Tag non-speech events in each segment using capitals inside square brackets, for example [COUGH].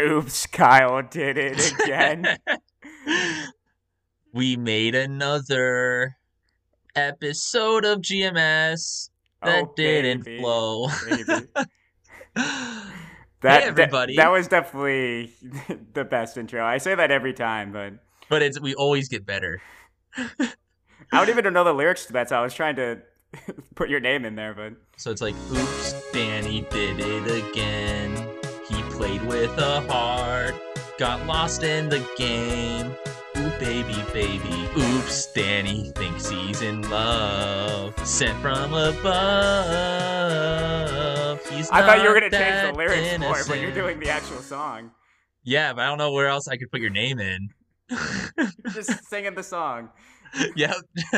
Oops, Kyle did it again. [LAUGHS] we made another episode of GMS that Oh, didn't baby, flow. [LAUGHS] That, That, everybody. That, that was definitely [LAUGHS] the best intro. I say that every time, but but it's we always get better. I don't even know the lyrics to that, so I was trying to put your name in there, but So it's like, oops, Danny did it again. Played with a heart, got lost in the game. Ooh, baby, baby. Oops, Danny thinks he's in love. Sent from above. He's I thought you were gonna change the lyrics for it, but you're doing the actual song. Yeah, but I don't know where else I could put your name in. Just [LAUGHS] singing the song. yep. [LAUGHS]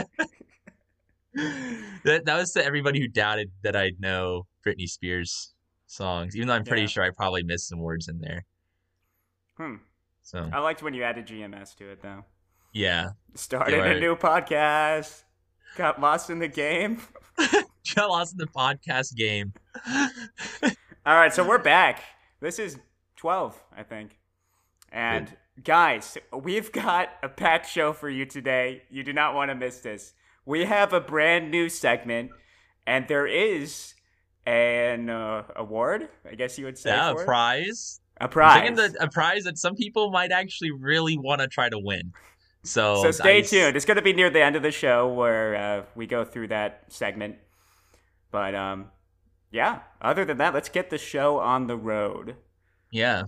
that that was to everybody who doubted that I'd know Britney Spears songs, even though I'm pretty Yeah. sure I probably missed some words in there. Hmm. So I liked when you added GMS to it, though. yeah, Started a new podcast. Got lost in the game. [LAUGHS] got lost in the podcast game. [LAUGHS] All right, so we're back. This is 12, I think. And guys, we've got a packed show for you today. You do not want to miss this. We have a brand new segment, and there is an uh, award, I guess you would say. yeah, a prize. A prize. thinking a prize that some people might actually really want to try to win. So so stay I- tuned. It's going to be near the end of the show where uh, we go through that segment. But um, yeah. Other than that, let's get the show on the road. Yeah.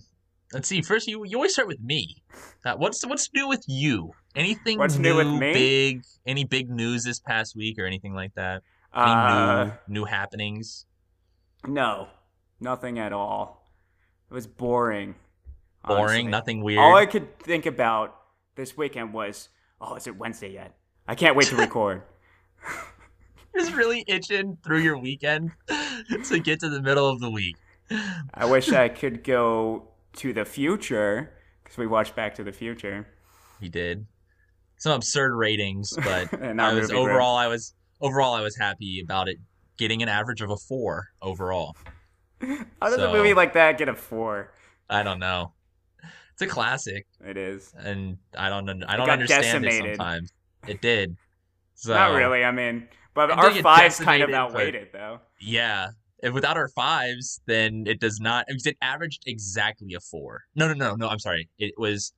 Let's see. First, you you always start with me. Uh, what's what's new with you? Anything What's new with me? Big? Any big news this past week or anything like that? Any Uh, new new happenings? No, nothing at all. It was boring. Boring. honestly. Nothing weird. All I could think about this weekend was, oh, is it Wednesday yet? I can't wait to [LAUGHS] record. Just really itching through your weekend [LAUGHS] to get to the middle of the week. I wish I [LAUGHS] could go to the future because we watched Back to the Future. We did some absurd ratings, but I was overall I was overall I was happy about it getting an average of a four overall. How does So- a movie like that get a four? I don't know. It's a classic, It is. and I don't I don't understand it sometimes. It did. So, Not really. I mean, but our fives kind of outweighed it, though. Yeah. If without our fives, then it does not. It averaged exactly a four. No, no, no, no. I'm sorry. It was.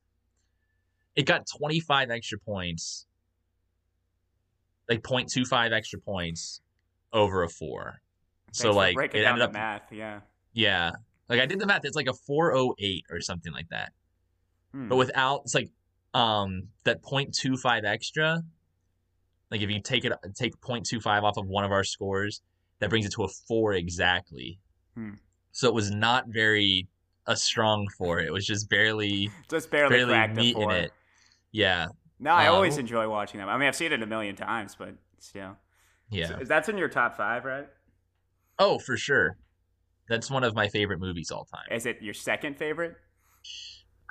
It got 25 extra points. Like 0.25 extra points over a four. Thanks So like it ended up. math. Yeah. Yeah. Like I did the math. It's like a 408 or something like that. Hmm. But without it's like um that 0.25 extra. Like if you take it take 0.25 off of one of our scores, that brings it to a four exactly. Hmm. So it was not very a strong four. It was just barely [LAUGHS] Just barely, barely cracked a meat in it. Yeah. No, I Uh, always enjoy watching them. I mean, I've seen it a million times, but still. Yeah. So, that's in your top five, right? Oh, for sure. That's one of my favorite movies all time. Is it your second favorite?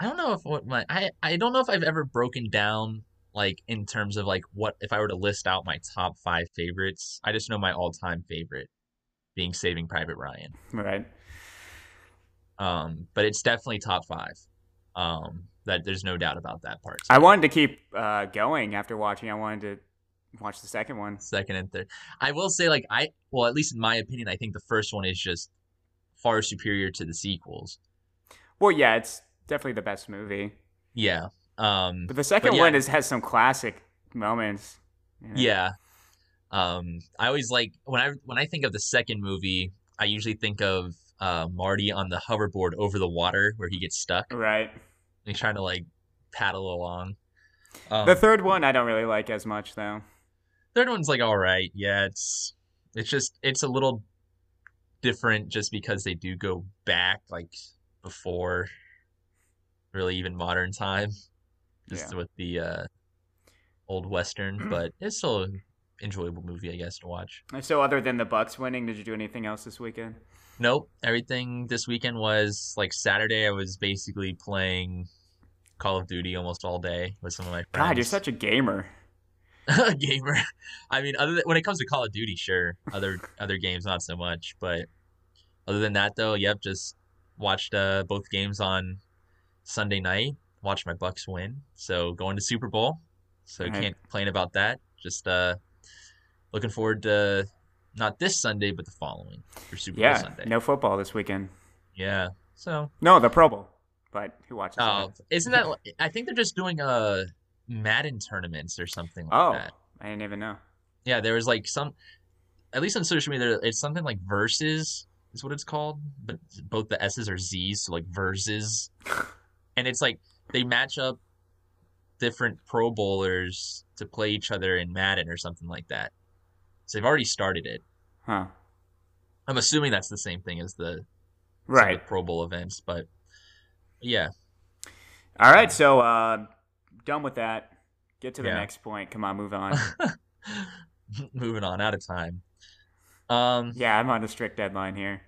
I don't know if what my I I don't know if I've ever broken down like in terms of like what if I were to list out my top five favorites. I just know my all time favorite being Saving Private Ryan. Right. Um, but it's definitely top five. Um, that there's no doubt about that part. I wanted to keep uh, going after watching. I wanted to watch the second one. second and third. I will say like I well at least in my opinion I think the first one is just far superior to the sequels. Well, yeah, it's definitely the best movie. Yeah. Um But the second yeah. one is has some classic moments. you know. yeah. Um I always like when I when I think of the second movie, I usually think of uh Marty on the hoverboard over the water where he gets stuck. Right. He's trying to like paddle along. Um, The third one I don't really like as much though. Third one's like all right. Yeah, it's it's just it's a little different just because they do go back like before really even modern time just Yeah. with the uh old western, [CLEARS THROAT] but it's still an enjoyable movie I guess to watch. So other than the Bucs winning, did you do anything else this weekend? Nope, everything this weekend was like Saturday I was basically playing Call of Duty almost all day with some of my friends. God, you're such a gamer. A [LAUGHS] gamer. I mean, other than, when it comes to Call of Duty, sure. Other other games, not so much. But other than that, though, yep, just watched uh, both games on Sunday night, Watched my Bucs win. So going to Super Bowl. So Right. can't complain about that. Just uh looking forward to not this Sunday, but the following for Super Bowl Sunday. no football this weekend. Yeah. So No, the Pro Bowl. But who watches oh, isn't that? I think they're just doing uh Madden tournaments or something like Oh, that. I didn't even know. Yeah, there was like some, at least on social media, it's something like versus is what it's called, but both the S's are Z's, so like versus, [LAUGHS] and it's like they match up different Pro Bowlers to play each other in Madden or something like that. So they've already started it. Huh. I'm assuming that's the same thing as the Right. Pro Bowl events, but yeah, All right, so uh, done with that. Get to the Yeah. next point. Come on, move on. [LAUGHS] moving on out of time. Um, yeah, I'm on a strict deadline here.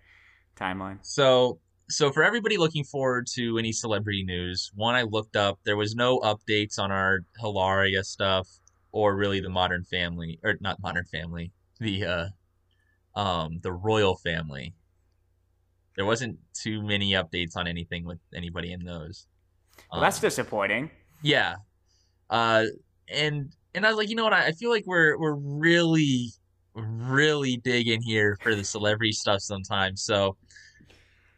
Timeline. So, so for everybody looking forward to any celebrity news, one I looked up, there was no updates on our Hilaria stuff or really the Modern Family or not Modern Family, the uh, um, the Royal Family. There wasn't too many updates on anything with anybody in those. Well, that's Um, disappointing. Yeah, uh, and and I was like, you know what? I, I feel like we're we're really really digging here for the celebrity stuff sometimes. So,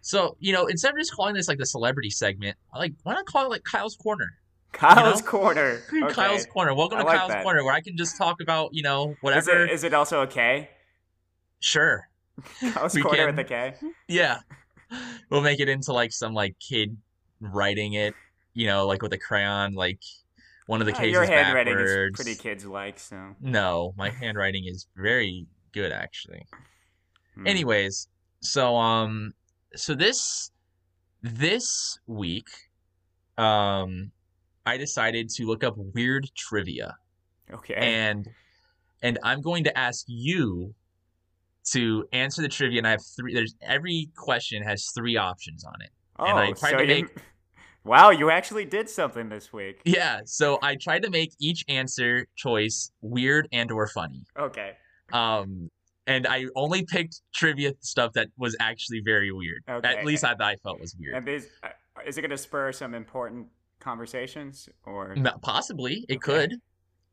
so you know, instead of just calling this like the celebrity segment, I like why not call it like Kyle's Korner? Kyle's know? Korner. [LAUGHS] Okay. Kyle's Korner. Welcome I to like Kyle's that. Korner, where I can just talk about you know whatever. Is it, is it also a K? Sure. [LAUGHS] Kyle's We Korner can. with a K? Yeah. We'll make it into like some like kid writing it, you know, like with a crayon, like one of the Uh, cases Your handwriting backwards. is pretty kids like, so. No, my handwriting is very good actually. hmm. Anyways, so um so this this week um I decided to look up weird trivia Okay. and and I'm going to ask you to answer the trivia and I have three there's every question has three options on it. oh, and I tried so to make- Wow, you actually did something this week. Yeah, so I tried to make each answer choice weird and or funny. Okay. Um and I only picked trivia stuff that was actually very weird. Okay. At least I, I felt was weird. And these, uh, is it going to spur some important conversations or? Possibly, it Okay. could.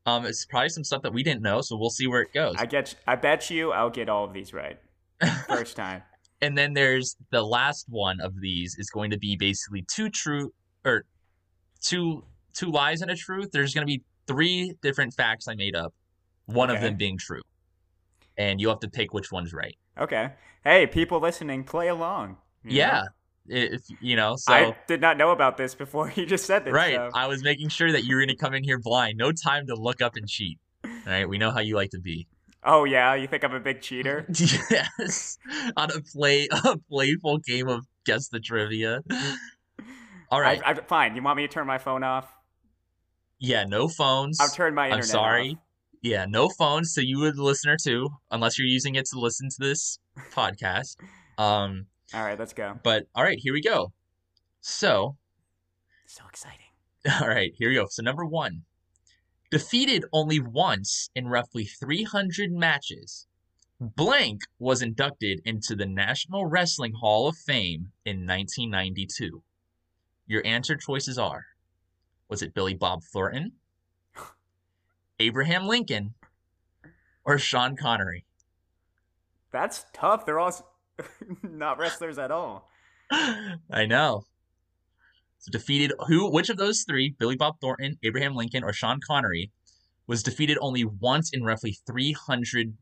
Um, it's probably some stuff that we didn't know, so we'll see where it goes. I get. I bet you I'll get all of these right [LAUGHS] first time. and then there's the last one of these is going to be basically two true or two two lies and a truth. There's going to be three different facts I made up, one of them being true, and you have to pick which one's right. Okay. Hey, people listening, play along. you know? Yeah, if you know. So I did not know about this before [LAUGHS] you just said this. right, so- I was making sure that you were going to come in here blind. No time to look up and cheat. All right, we know how you like to be. Oh yeah, you think I'm a big cheater? [LAUGHS] yes, on a play [LAUGHS] a playful game of guess the trivia. All right, I, I, fine. You want me to turn my phone off? yeah, no phones. I've turned my I'm sorry. off. Yeah, no phones. So you, the listener, too, unless you're using it to listen to this [LAUGHS] podcast. Um, All right, let's go. but all right, here we go. So, So exciting. [LAUGHS] all right, here we go. So number one, defeated only once in roughly 300 matches. Blank was inducted into the National Wrestling Hall of Fame in 1992. Your answer choices are Was it Billy Bob Thornton, [LAUGHS] Abraham Lincoln, or Sean Connery? That's tough. They're all [LAUGHS] not wrestlers at all. [LAUGHS] I know. So defeated who which of those three, Billy Bob Thornton, Abraham Lincoln, or Sean Connery, was defeated only once in roughly 300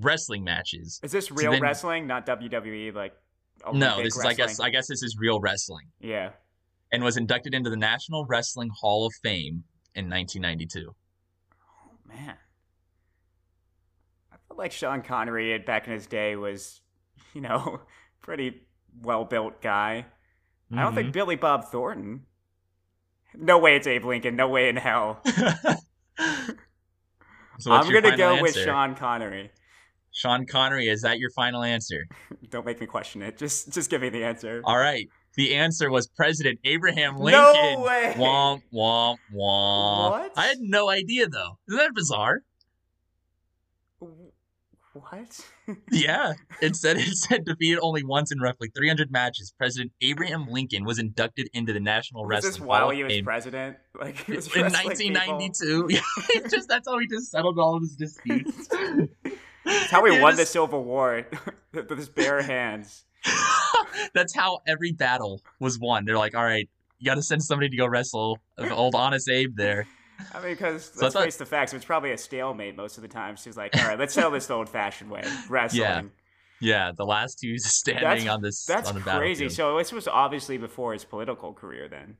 wrestling matches. Is this real then- wrestling, not WWE? Like No, this is I guess? I guess this is real wrestling Yeah. and was inducted into the National Wrestling Hall of Fame in 1992. Oh man. I feel like Sean Connery back in his day was, you know, [LAUGHS] pretty well built guy. I don't Mm-hmm. think Billy Bob Thornton. No way it's Abe Lincoln. No way in hell. [LAUGHS] [LAUGHS] so I'm gonna final go with? Sean Connery. Sean Connery, is that your final answer? [LAUGHS] Don't make me question it. Just just give me the answer. All right. The answer was President Abraham Lincoln. No way! Womp womp womp. What? I had no idea though. Isn't that bizarre? What? [LAUGHS] Yeah, it said it said defeated only once in roughly 300 matches. President Abraham Lincoln was inducted into the National Was Wrestling this while he was Fame president? Like he was in wrestling people? 1992. [LAUGHS] Yeah, just that's how he just settled all of his disputes. That's how we won the Civil War [LAUGHS] with his bare hands. [LAUGHS] That's how every battle was won. They're like, all right, you got to send somebody to go wrestle old honest Abe there. [LAUGHS] I mean, because So let's face the facts, it's probably a stalemate most of the time. She's like, all right, let's settle this the old-fashioned way, wrestling. Yeah, Yeah, the last two standing That's- on this That's on the crazy. So this was obviously before his political career, then.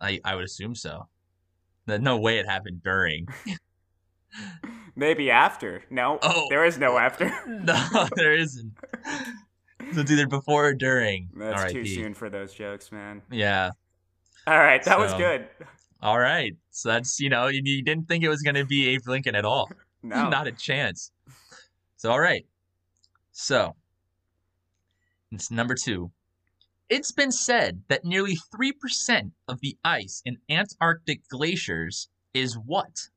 I I would assume so. No way it happened during. Maybe after. No, Oh. there is no after. [LAUGHS] no, there isn't. So it's either before or during. That's too soon for those jokes, man. Yeah. All right, that was good. All right. So that's you know you, you didn't think it was going to be Abe Lincoln at all. [LAUGHS] No, Not a chance. So all right. So it's number two. It's been said that nearly three percent of the ice in Antarctic glaciers is what?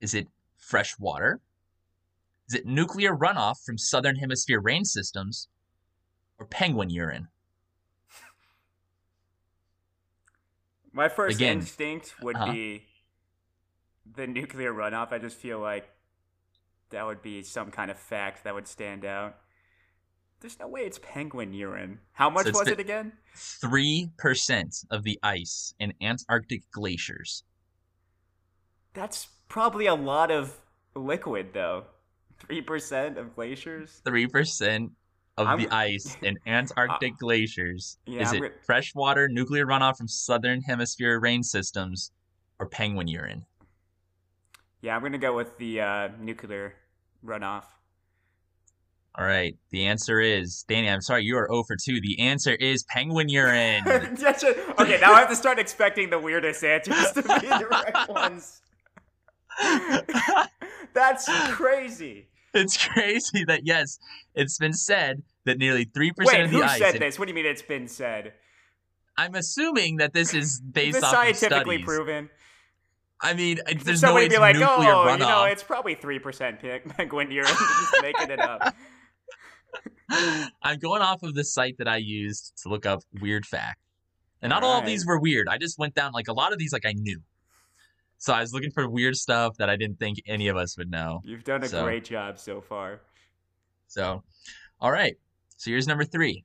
Is it fresh water? Is it nuclear runoff from southern hemisphere rain systems? Or penguin urine? [LAUGHS] My first Again, instinct would uh-huh. be the nuclear runoff. I just feel like that would be some kind of fact that would stand out. There's no way it's penguin urine. How much it's was it again? Three percent of the ice in Antarctic glaciers. That's probably a lot of liquid, though. Three percent of glaciers. three percent of I'm- the ice in [LAUGHS] Antarctic glaciers. yeah, Is I'm it re- fresh water, nuclear runoff from southern hemisphere rain systems, or penguin urine? Yeah, I'm gonna go with the uh, nuclear runoff. All right. The answer is Danny. I'm sorry, you are 0 for 2. The answer is penguin urine. [LAUGHS] Okay, now I have to start expecting the weirdest answers to be the right [LAUGHS] ones. That's crazy. [LAUGHS] it's crazy that yes, it's been said that nearly three percent of the who ice. said this? What do you mean it's been said? I'm assuming that this is based this off scientifically of proven? I mean, uh, there's no Somebody way be like, nuclear oh, runoff. you know, it's probably three percent pick penguin urine. just making it up. [LAUGHS] I'm going off of the site that I used to look up weird facts. And not all of these were weird. I just went down like a lot of these like I knew. So I was looking for weird stuff that I didn't think any of us would know. You've done a So- great job so far. So, all right. So here's number 3.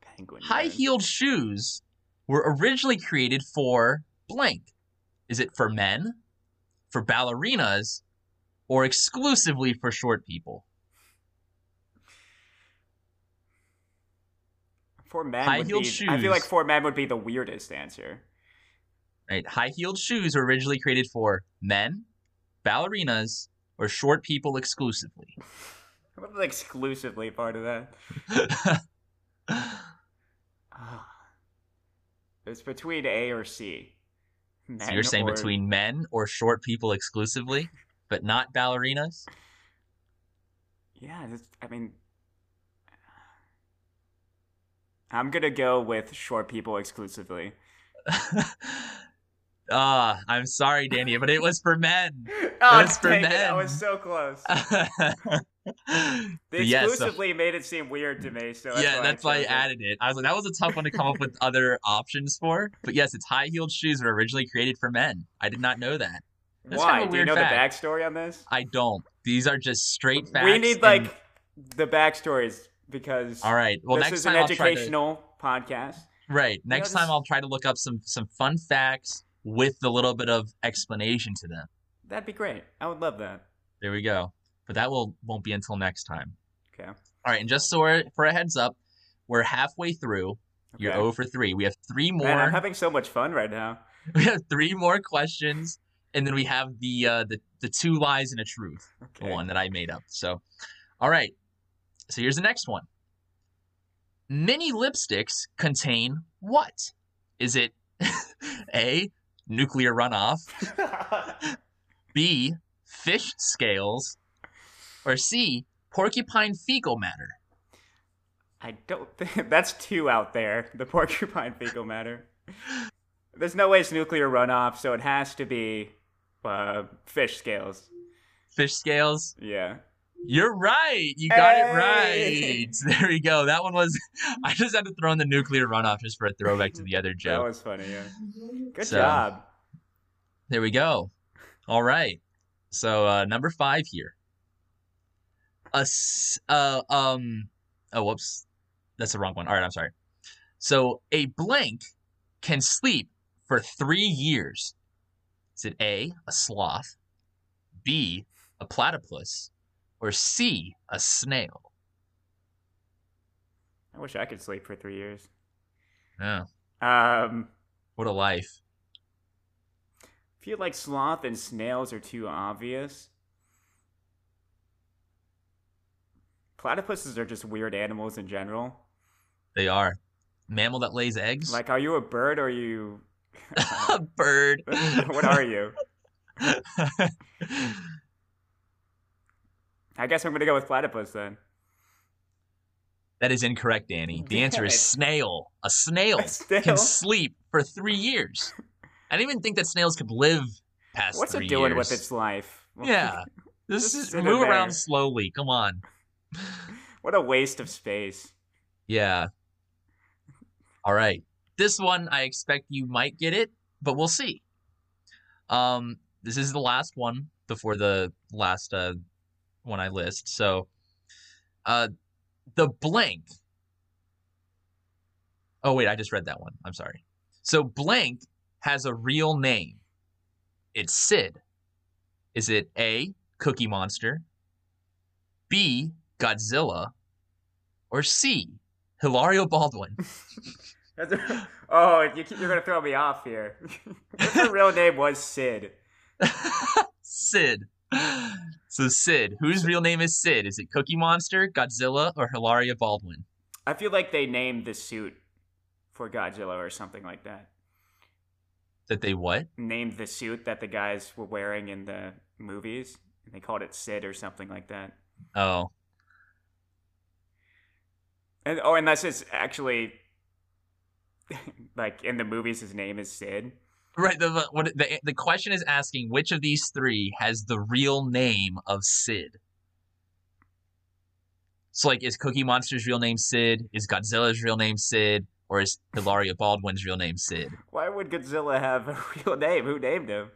Penguin. High-heeled shoes were originally created for blank. Is it for men, for ballerinas, or exclusively for short people? For men, High-heeled be, I feel like shoes. for men would be the weirdest answer. Right? High-heeled shoes were originally created for men, ballerinas, or short people exclusively. What the exclusively part of that? [LAUGHS] Ah. It's between A or C. so you're saying or- between men or short people exclusively, but not ballerinas? Yeah, this, I mean, I'm gonna go with short people exclusively. [LAUGHS] Ah, I'm sorry, Danny, but it was for men. [LAUGHS] Oh, was for men. it, I was so close. [LAUGHS] they The yeah, so- exclusively made it seem weird to me, so that's yeah, why that's I why I it. added it. I was like, that was a tough one to come up with [LAUGHS] other options for. But yes, it's high heeled shoes were originally created for men. I did not know that. That's Why? kind of Do you know fact. the backstory on this? I don't. These are just straight facts. we need and- like the backstories because All right. Well, this next is time an I'll try to. educational podcast. Right. Next this- time I'll try to look up some some fun facts with a little bit of explanation to them. That'd be great. I would love that. There we go. But that will won't be until next time. Okay. All right, and just so we're, for a heads up, we're halfway through. You're Okay. 0 for 3. We have three more. Man, I'm having so much fun right now. [LAUGHS] we have three more questions, and then we have the uh, the the two lies and a truth, the Okay. one that I made up. So, all right. So here's the next one. Mini lipsticks contain what? Is it [LAUGHS] A, nuclear runoff, [LAUGHS] B, fish scales, or C, porcupine fecal matter? I don't think [LAUGHS] that's two out there. The porcupine fecal matter. There's no way it's nuclear runoff, so it has to be uh, fish scales. Fish scales? Yeah. You're right. You got Hey! it right. [LAUGHS] There we go. That one was. [LAUGHS] I just had to throw in the nuclear runoff just for a throwback to the other joke. That was funny. Yeah. Good So- job. There we go. All right. So uh, number five here. A s- uh, um. Oh, whoops. That's the wrong one. All right, I'm sorry. So a blank can sleep for three years. Is it A, a sloth, B, a platypus, or C, a snail? I wish I could sleep for three years. Yeah. Um, What a life. I feel like sloth and snails are too obvious. Platypuses are just weird animals in general. They are. Mammal that lays eggs? Like, are you a bird or are you? a [LAUGHS] bird. [LAUGHS] what are you? [LAUGHS] I guess I'm gonna go with platypus then. That is incorrect, Danny. [LAUGHS] The answer is snail. A snail, A snail? can sleep for three years. I didn't even think that snails could live past What's three it doing years. with its life? [LAUGHS] Yeah. This is move there. around slowly. Come on. [LAUGHS] What a waste of space. Yeah. All right. This one I expect you might get it, but we'll see. Um this is the last one before the last uh one I list. So uh the blank Oh wait, I just read that one. I'm sorry. So blank has a real name. It's Sid. Is it A, Cookie Monster, B, Godzilla, or C, Hilaria Baldwin? [LAUGHS] That's a- oh, you, keep- you're gonna throw me off here. [LAUGHS] Her real name was Sid. [LAUGHS] Sid. [LAUGHS] So Sid, whose real name is Sid? Is it Cookie Monster, Godzilla, or Hilaria Baldwin? I feel like they named the suit for Godzilla or something like that. That they what? Named the suit that the guys were wearing in the movies. And they called it Sid or something like that. Oh, And oh, unless it's actually [LAUGHS] like in the movies, his name is Sid. Right. The what the the question is asking which of these three has the real name of Sid. So like, is Cookie Monster's real name Sid? Is Godzilla's real name Sid? Or is Hilaria Baldwin's real name Sid? Why would Godzilla have a [LAUGHS] real name? Who named him?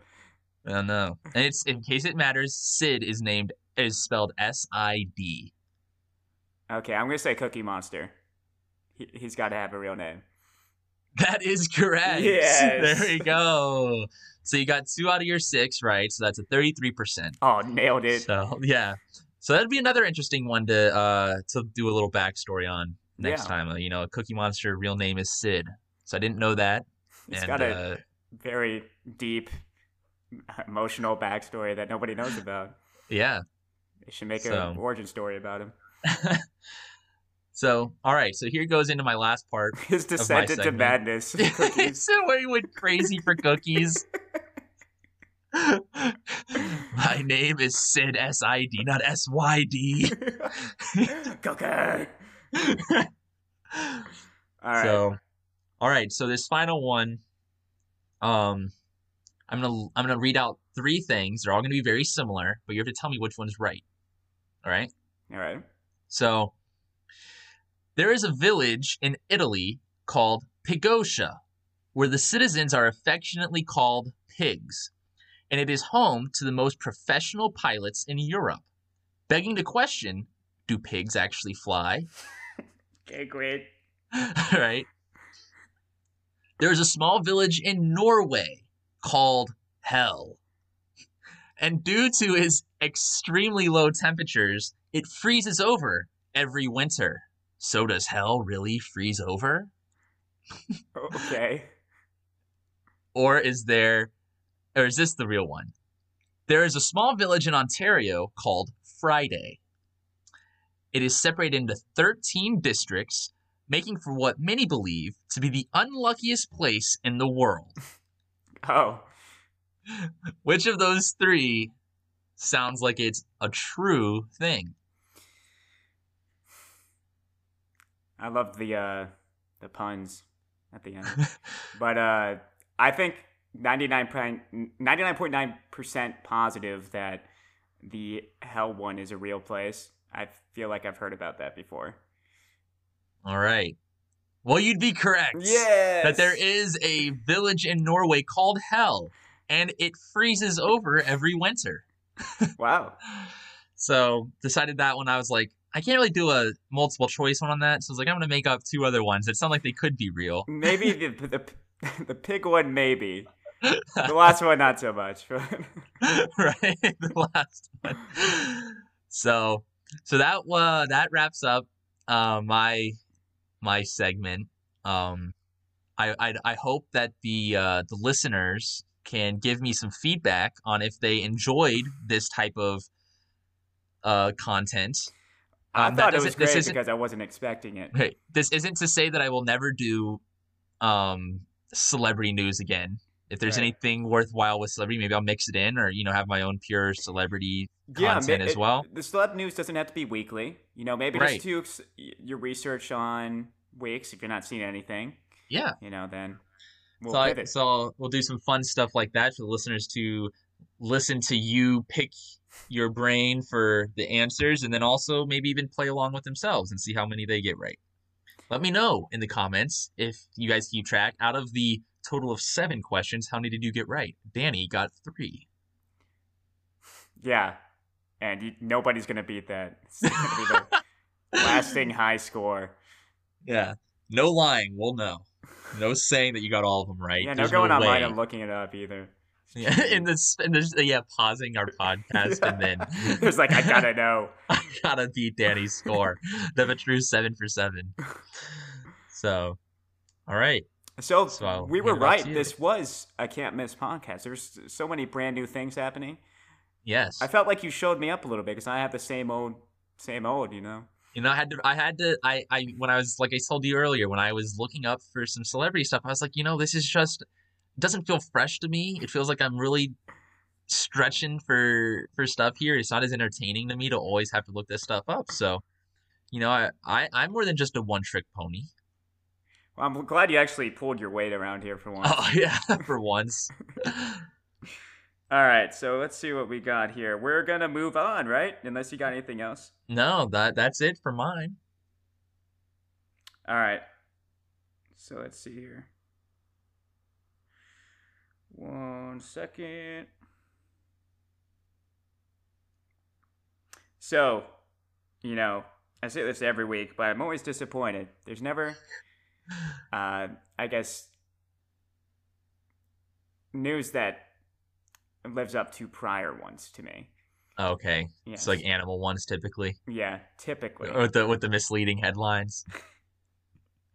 I don't know. And it's in case it matters, Sid is named is spelled S I D. Okay, I'm gonna say Cookie Monster. He, he's got to have a real name. [LAUGHS] That is correct. Yes. There we go. So you got two out of your six, right? So that's a thirty-three percent. Oh, nailed it. So yeah. So that'd be another interesting one to uh to do a little backstory on next Yeah. time. Uh, You know, Cookie Monster real name is Sid. So I didn't know that. He's and got a uh, very deep emotional backstory that nobody knows about. [LAUGHS] yeah. They should make So- an origin story about him. [LAUGHS] So all right. So here goes into my last part. [LAUGHS] His descent into madness. [LAUGHS] [LAUGHS] So where he went crazy for cookies. My name is Sid S I D, not S Y D. Cookie. All right. So, all right. So this final one, um, I'm gonna I'm gonna read out three things. They're all gonna be very similar, but you have to tell me which one's right. All right. All right. So there is a village in Italy called Pigotia, where the citizens are affectionately called pigs, and it is home to the most professional pilots in Europe. Begging the question, do pigs actually fly? [LAUGHS] Okay, great. All right. There is a small village in Norway called Hell. And due to its extremely low temperatures, it freezes over every winter. So does hell really freeze over? Okay. Or is there or is this the real one? There is a small village in Ontario called Friday. It is separated into 13 districts, making for what many believe to be the unluckiest place in the world. [LAUGHS] Oh, Which of those three sounds like it's a true thing? I love the uh the puns at the end. [LAUGHS] but uh I think 99.9% positive that the hell one is a real place. I feel like I've heard about that before. All right. Well, you'd be correct. Yes. That there is a village in Norway called Hell, and it freezes over every winter. [LAUGHS] Wow. So decided that one. I was like, I can't really do a multiple choice one on that. So I was like, I'm gonna make up two other ones that sound like they could be real. [LAUGHS] Maybe the the the pig one, maybe. The [LAUGHS] last one, not so much. [LAUGHS] right, the last one. So, so that uh, that wraps up uh, my my segment. Um, I, I I hope that the uh, the listeners can give me some feedback on if they enjoyed this type of uh, content. I Um, thought it was doesn't- this because I wasn't expecting it. Okay, this isn't to say that I will never do um celebrity news again. If there's Right. anything worthwhile with celebrity, maybe I'll mix it in or you know have my own pure celebrity content ma- as it- well. The celeb news doesn't have to be weekly. You know, maybe Right. just do s- your research on weeks. If you're not seeing anything, Yeah. you know, then we'll so I, so we'll do some fun stuff like that for the listeners to listen to you pick your brain for the answers and then also maybe even play along with themselves and see how many they get right. Let me know in the comments if you guys keep track. Out of the total of seven questions, how many did you get right? Danny got three. yeah, and you, nobody's gonna beat that. [LAUGHS] It's gonna be the [LAUGHS] lasting high score. Yeah. No lying. We'll know. No saying that you got all of them right. Yeah, no There's going online way. and looking it up either. Yeah, [LAUGHS] in this, in this, yeah, pausing our podcast and then [LAUGHS] it was like I gotta know. [LAUGHS] I gotta beat Danny's score. the true seven for seven. So, all right. So, So we were right. This was a can't miss podcast. There's so many brand new things happening. Yes. I felt like you showed me up a little bit because I have the same old, same old. You know. You know, I had to. I had to. I. I. When I was like I told you earlier, when I was looking up for some celebrity stuff, I was like, you know, this is just doesn't feel fresh to me. It feels like I'm really stretching for for stuff here. It's not as entertaining to me to always have to look this stuff up. So, you know, I. I I'm more than just a one trick pony. Well, I'm glad you actually pulled your weight around here for once. [LAUGHS] Oh yeah, [LAUGHS] for once. [LAUGHS] All right, so let's see what we got here. We're gonna move on, right? Unless you got anything else. no, that that's it for mine. All right. So let's see here. One second. So, you know, I say this every week, but I'm always disappointed. There's never, uh, I guess, news that lives up to prior ones to me. Okay, Yes. it's like animal ones typically, Yeah, typically. with the with the misleading headlines.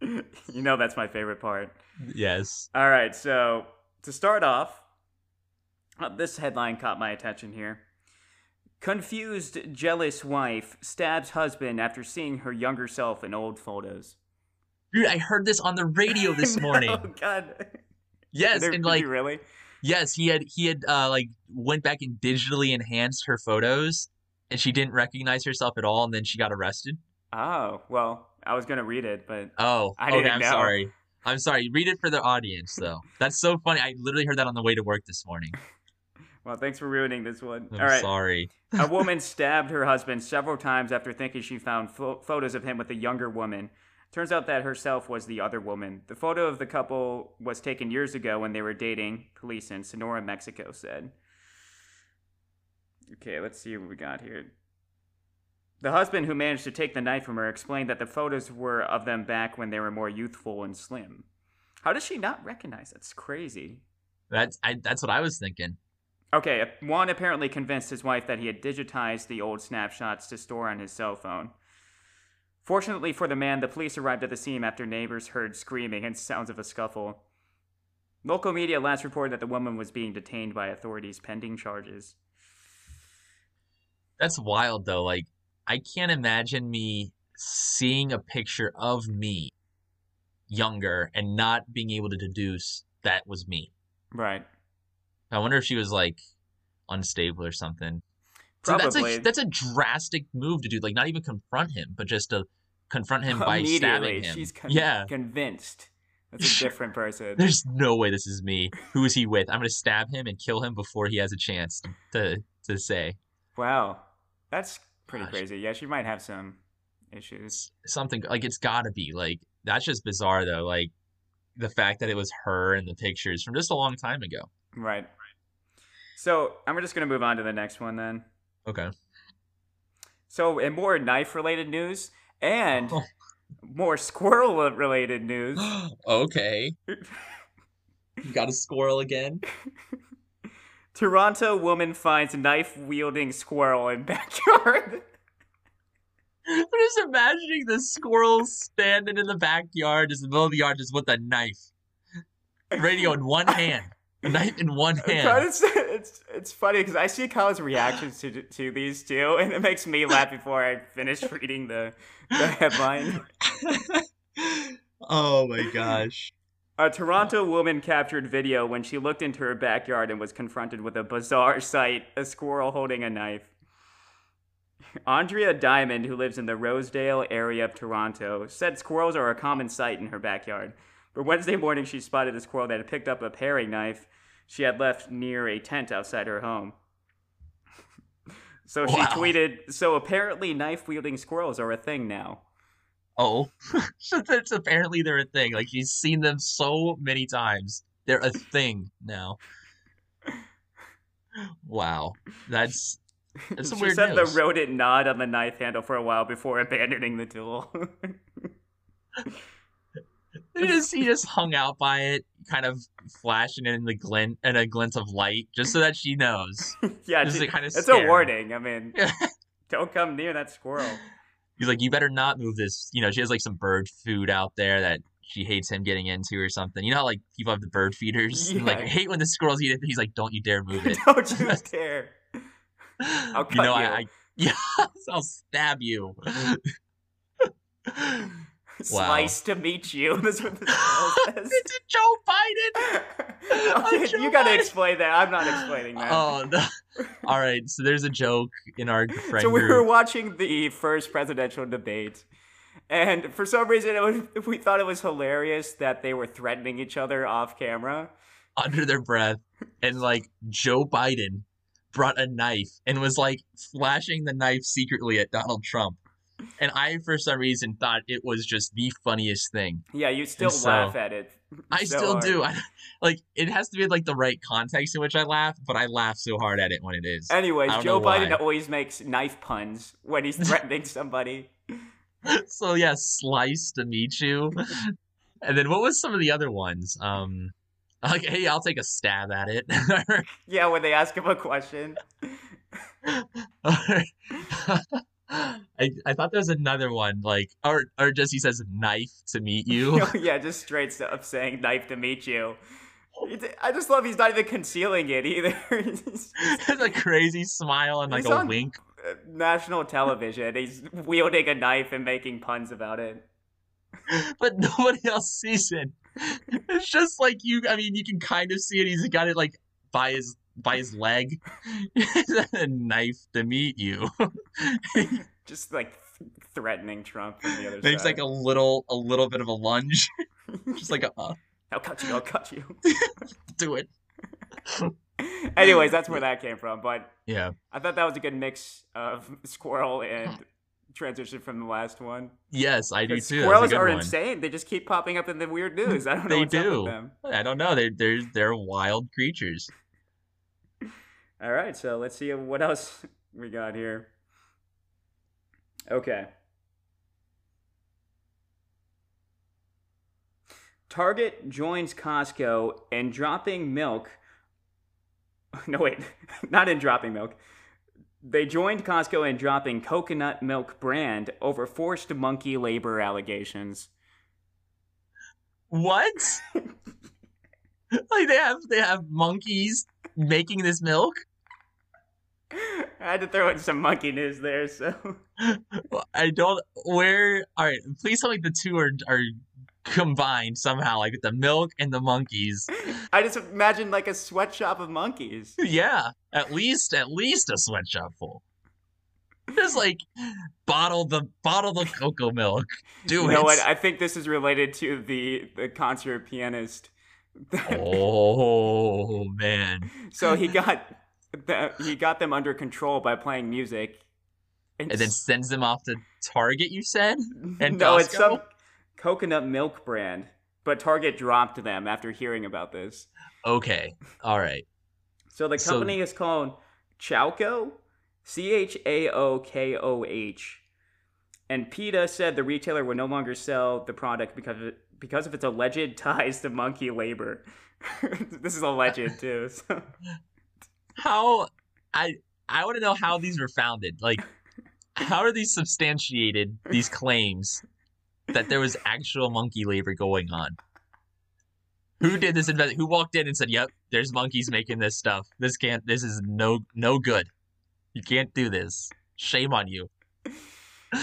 [LAUGHS] you know that's my favorite part. Yes. All right, so to start off, uh, this headline caught my attention here. Confused, jealous wife stabs husband after seeing her younger self in old photos. Dude, I heard this on the radio [LAUGHS] this morning. oh God! Yes, Did- and like really? yes, he had he had uh like went back and digitally enhanced her photos and she didn't recognize herself at all and then she got arrested. Oh well, I was gonna read it, but Oh, I didn't I'm know. sorry. I'm sorry. Read it for the audience though. [LAUGHS] That's so funny. I literally heard that on the way to work this morning. [LAUGHS] well, thanks for ruining this one. I'm All right, sorry. [LAUGHS] a woman stabbed her husband several times after thinking she found pho- photos of him with a younger woman. Turns out that herself was the other woman. The photo of the couple was taken years ago when they were dating, police in Sonora, Mexico said. Okay, let's see what we got here. The husband who managed to take the knife from her explained that the photos were of them back when they were more youthful and slim. How does she not recognize? That's crazy. That's I that's what I was thinking. Okay, Juan apparently convinced his wife that he had digitized the old snapshots to store on his cell phone. Fortunately for the man, the police arrived at the scene after neighbors heard screaming and sounds of a scuffle. Local media last reported that the woman was being detained by authorities pending charges. That's wild though. Like I can't imagine me seeing a picture of me younger and not being able to deduce that was me. Right. I wonder if she was like unstable or something. So that's Probably. a that's a drastic move to do. Like not even confront him, but just to confront him [LAUGHS] by stabbing him. she's con- yeah. convinced. That's a [LAUGHS] different person. There's no way this is me. Who is he with? I'm gonna stab him and kill him before he has a chance to to say. Wow, that's pretty Gosh. crazy. Yeah, she might have some issues. Something like it's got to be like that's just bizarre though. Like the fact that it was her in the pictures from just a long time ago. Right. So I'm just gonna move on to the next one then. Okay. So, in more knife related news and Oh. [LAUGHS] more squirrel related news, [GASPS] okay. [LAUGHS] You got a squirrel again? [LAUGHS] Toronto woman finds knife wielding squirrel in [LAUGHS] backyard. I'm just imagining the squirrel standing in the backyard, just in the middle of the yard, just with a knife. Radio in one [LAUGHS] hand. A knife in one hand. It's, it's, it's funny because I see Kyle's reactions to, to these two, and it makes me laugh before I finish reading the, the headline. [LAUGHS] oh my gosh. A Toronto woman captured video when she looked into her backyard and was confronted with a bizarre sight a squirrel holding a knife. Andrea Diamond, who lives in the Rosedale area of Toronto, said squirrels are a common sight in her backyard. But Wednesday morning, she spotted a squirrel that had picked up a paring knife she had left near a tent outside her home. [LAUGHS] so she Wow. tweeted So apparently, knife wielding squirrels are a thing now. Oh. [LAUGHS] so that's apparently they're a thing. Like she's seen them so many times. They're a thing now. Wow. That's That's some she weird said news. the rodent gnawed on the knife handle for a while before abandoning the tool. [LAUGHS] he just he just hung out by it, kind of flashing in the glint and a glint of light, just so that she knows. [LAUGHS] yeah, Just she- kinda it's scare a warning. I mean, don't come near that squirrel. He's like, you better not move this. You know, she has like some bird food out there that she hates him getting into or something. You know how like people have the bird feeders? And, [LAUGHS] Like, I hate when the squirrels eat it. He's like, don't you dare move it. [LAUGHS] don't you [LAUGHS] dare. I'll you know, cut I. I yeah, I'll stab you. Slice to meet you. [LAUGHS] That's what the [LAUGHS] says. it's a Joe Biden. [LAUGHS] okay, Joe you gotta Biden. explain that. I'm not explaining that. Oh no! All right, so there's a joke in our friend so we group. were watching the first presidential debate, and for some reason, it was, we thought it was hilarious that they were threatening each other off camera. under their breath, and like Joe Biden brought a knife and was like flashing the knife secretly at Donald Trump. And I, for some reason, thought it was just the funniest thing. Yeah, you still so- laugh at it. I so still hard. do. I, like it has to be like the right context in which I laugh, but I laugh so hard at it when it is. Anyways, Joe Biden why. always makes knife puns when he's [LAUGHS] threatening somebody. [LAUGHS] so yeah, slice to meet you. And then what was some of the other ones? Um, like hey, I'll take a stab at it. [LAUGHS] Yeah, when they ask him a question. I, I thought there was another one like or or just he says knife to meet you. [LAUGHS] yeah, just straight up saying knife to meet you. I just love he's not even concealing it either. [LAUGHS] He's- There's [LAUGHS] a crazy smile and like a wink. uh, national television. He's wielding a knife and making puns about it. but nobody else sees it. It's just like you. I mean, you can kind of see it. He's got it like by his by his leg. [LAUGHS] a knife to meet you. [LAUGHS] Just like th- threatening Trump from the other Makes side. like a little a little bit of a lunge. [LAUGHS] just like a uh, I'll cut you. I'll cut you. do it. Anyways, that's where that came from. But Yeah. I thought that was a good mix of squirrel and transition from the last one. Yes, I do too. Squirrels are one. insane. They just keep popping up in the weird news. I don't know They do. I don't know. They're they're they're wild creatures. All right, so let's see what else [LAUGHS] we got here. Okay. Target joins Costco in dropping milk. [LAUGHS] No, wait, [LAUGHS] not in dropping milk. They joined Costco in dropping coconut milk brand over forced monkey labor allegations. What? like they have they have monkeys making this milk? [LAUGHS] I had to throw in some monkey news there, so. I don't where all right, please tell me the two are are combined somehow, like the milk and the monkeys. [LAUGHS] I just imagine like a sweatshop of monkeys. Yeah. At least at least a sweatshop full. Just like bottle the bottle the cocoa milk. Do you it. know what? I think this is related to the the concert pianist. [LAUGHS] oh man. so he got the, he got them under control by playing music. And then sends them off to Target, you said? [LAUGHS] And no, it's Costco? some coconut milk brand. But Target dropped them after hearing about this. Okay. All right. So the So- company is called Chaokoh, C H A O K O H. And PETA said the retailer would no longer sell the product because of, because of its alleged [LAUGHS] ties to monkey labor. [LAUGHS] this is alleged too. So. How I I want to know how these were founded. Like how are these substantiated these claims that there was actual monkey labor going on? Who did this invest who walked in and said, "Yep, there's monkeys making this stuff. This can't this is no no good. You can't do this. Shame on you." [LAUGHS]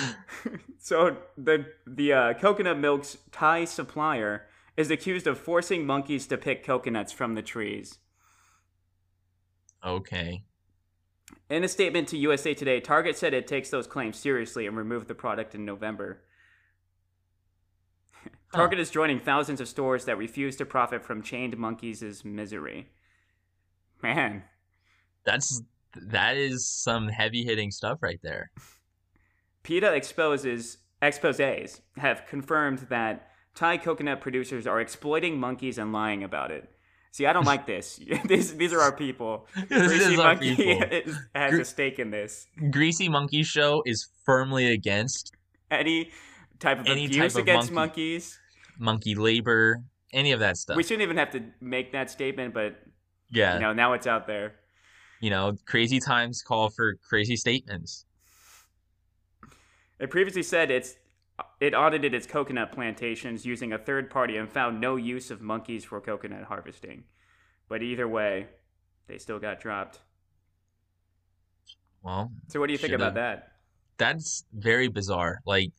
so the the uh, coconut milk's Thai supplier is accused of forcing monkeys to pick coconuts from the trees. Okay. In a statement to USA Today, Target said it takes those claims seriously and removed the product in November. Target is joining thousands of stores that refuse to profit from chained monkeys' misery. Man, That's that is some heavy-hitting stuff right there. PETA exposes exposés have confirmed that Thai coconut producers are exploiting monkeys and lying about it. See, I don't like this. [LAUGHS] these, these are our people. [LAUGHS] this Greasy is our Monkey people. [LAUGHS] is, has Gre- a stake in this. Greasy Monkey Show is firmly against Any type of Any abuse type of against monkey. monkeys. monkey labor, any of that stuff. We shouldn't even have to make that statement, but yeah, you know, now it's out there. you know, crazy times call for crazy statements. It previously said it's it audited its coconut plantations using a third party and found no use of monkeys for coconut harvesting. But either way, they still got dropped. Well, So what do you think about that? that's very bizarre. Like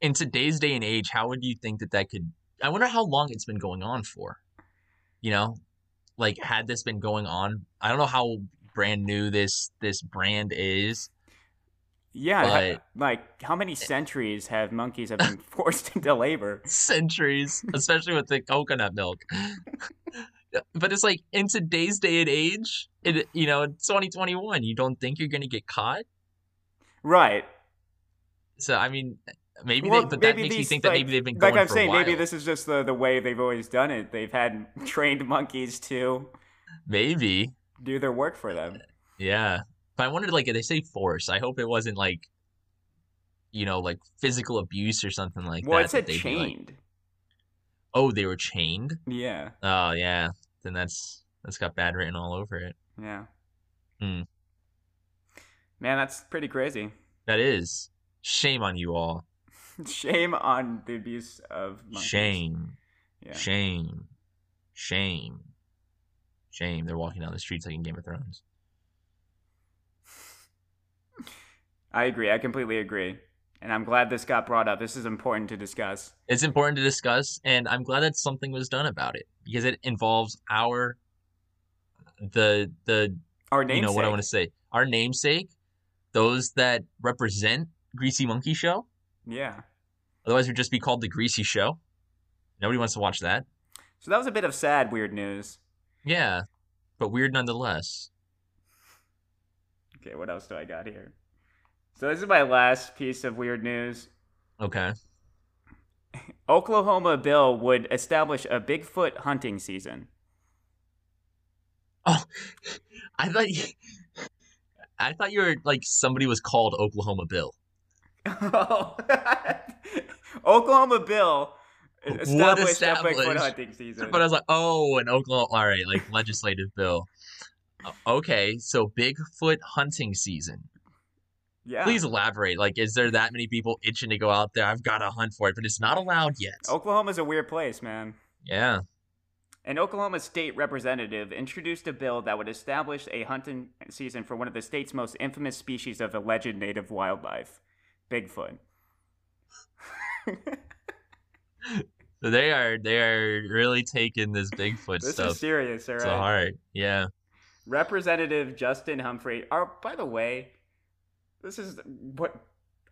in today's day and age, how would you think that that could? I wonder how long it's been going on for. You know, like had this been going on, I don't know how brand new this this brand is. Yeah, But- like how many eh centuries have monkeys have been [LAUGHS] forced into labor? centuries, especially with the coconut milk. [LAUGHS] but it's like in today's day and age, it you know, 2021. You don't think you're gonna get caught? Right. So I mean, maybe Well, they, but that maybe makes me these, think that like- maybe they've been like going I'm for saying, a while. maybe this is just the the way they've always done it. They've had [LAUGHS] trained monkeys to Maybe, do their work for them. yeah. But I wondered, like, if they say force. I hope it wasn't like, you know, like physical abuse or something like well, that. it said that be like- chained. oh, they were chained. Yeah, Oh yeah, then that's that's got bad written all over it. yeah. Hmm. Man, that's pretty crazy. That is shame on you all. [LAUGHS] Shame on the abuse of monkeys. Shame. Yeah. Shame. Shame. Shame. They're walking down the streets like in Game of Thrones. I agree. I completely agree. And I'm glad this got brought up. This is important to discuss. It's important to discuss, and I'm glad that something was done about it because it involves our the the Our you know what I want to say our namesake, those that represent Greasy Monkey Show. Yeah. Otherwise, we'd just be called the Greasy Show. Nobody wants to watch that. So that was a bit of sad, weird news. Yeah, but weird nonetheless. Okay, what else do I got here? So this is my last piece of weird news. Okay. Oklahoma bill would establish a Bigfoot hunting season. Oh, I thought you, I thought you were like somebody was called Oklahoma Bill. Oh, [LAUGHS] Oklahoma bill established a Bigfoot hunting season. But I was like, oh, an Oklahoma. All right, like legislative bill. Okay, so Bigfoot hunting season. Yeah. Please elaborate. Like, is there that many people itching to go out there? I've got to hunt for it, but it's not allowed yet. Oklahoma's a weird place, man. Yeah. An Oklahoma state representative introduced a bill that would establish a hunting season for one of the state's most infamous species of alleged native wildlife, Bigfoot. [LAUGHS] So they are they are really taking this Bigfoot this stuff is serious, all right? to heart. Yeah. Representative Justin Humphrey. Are by the way, this is what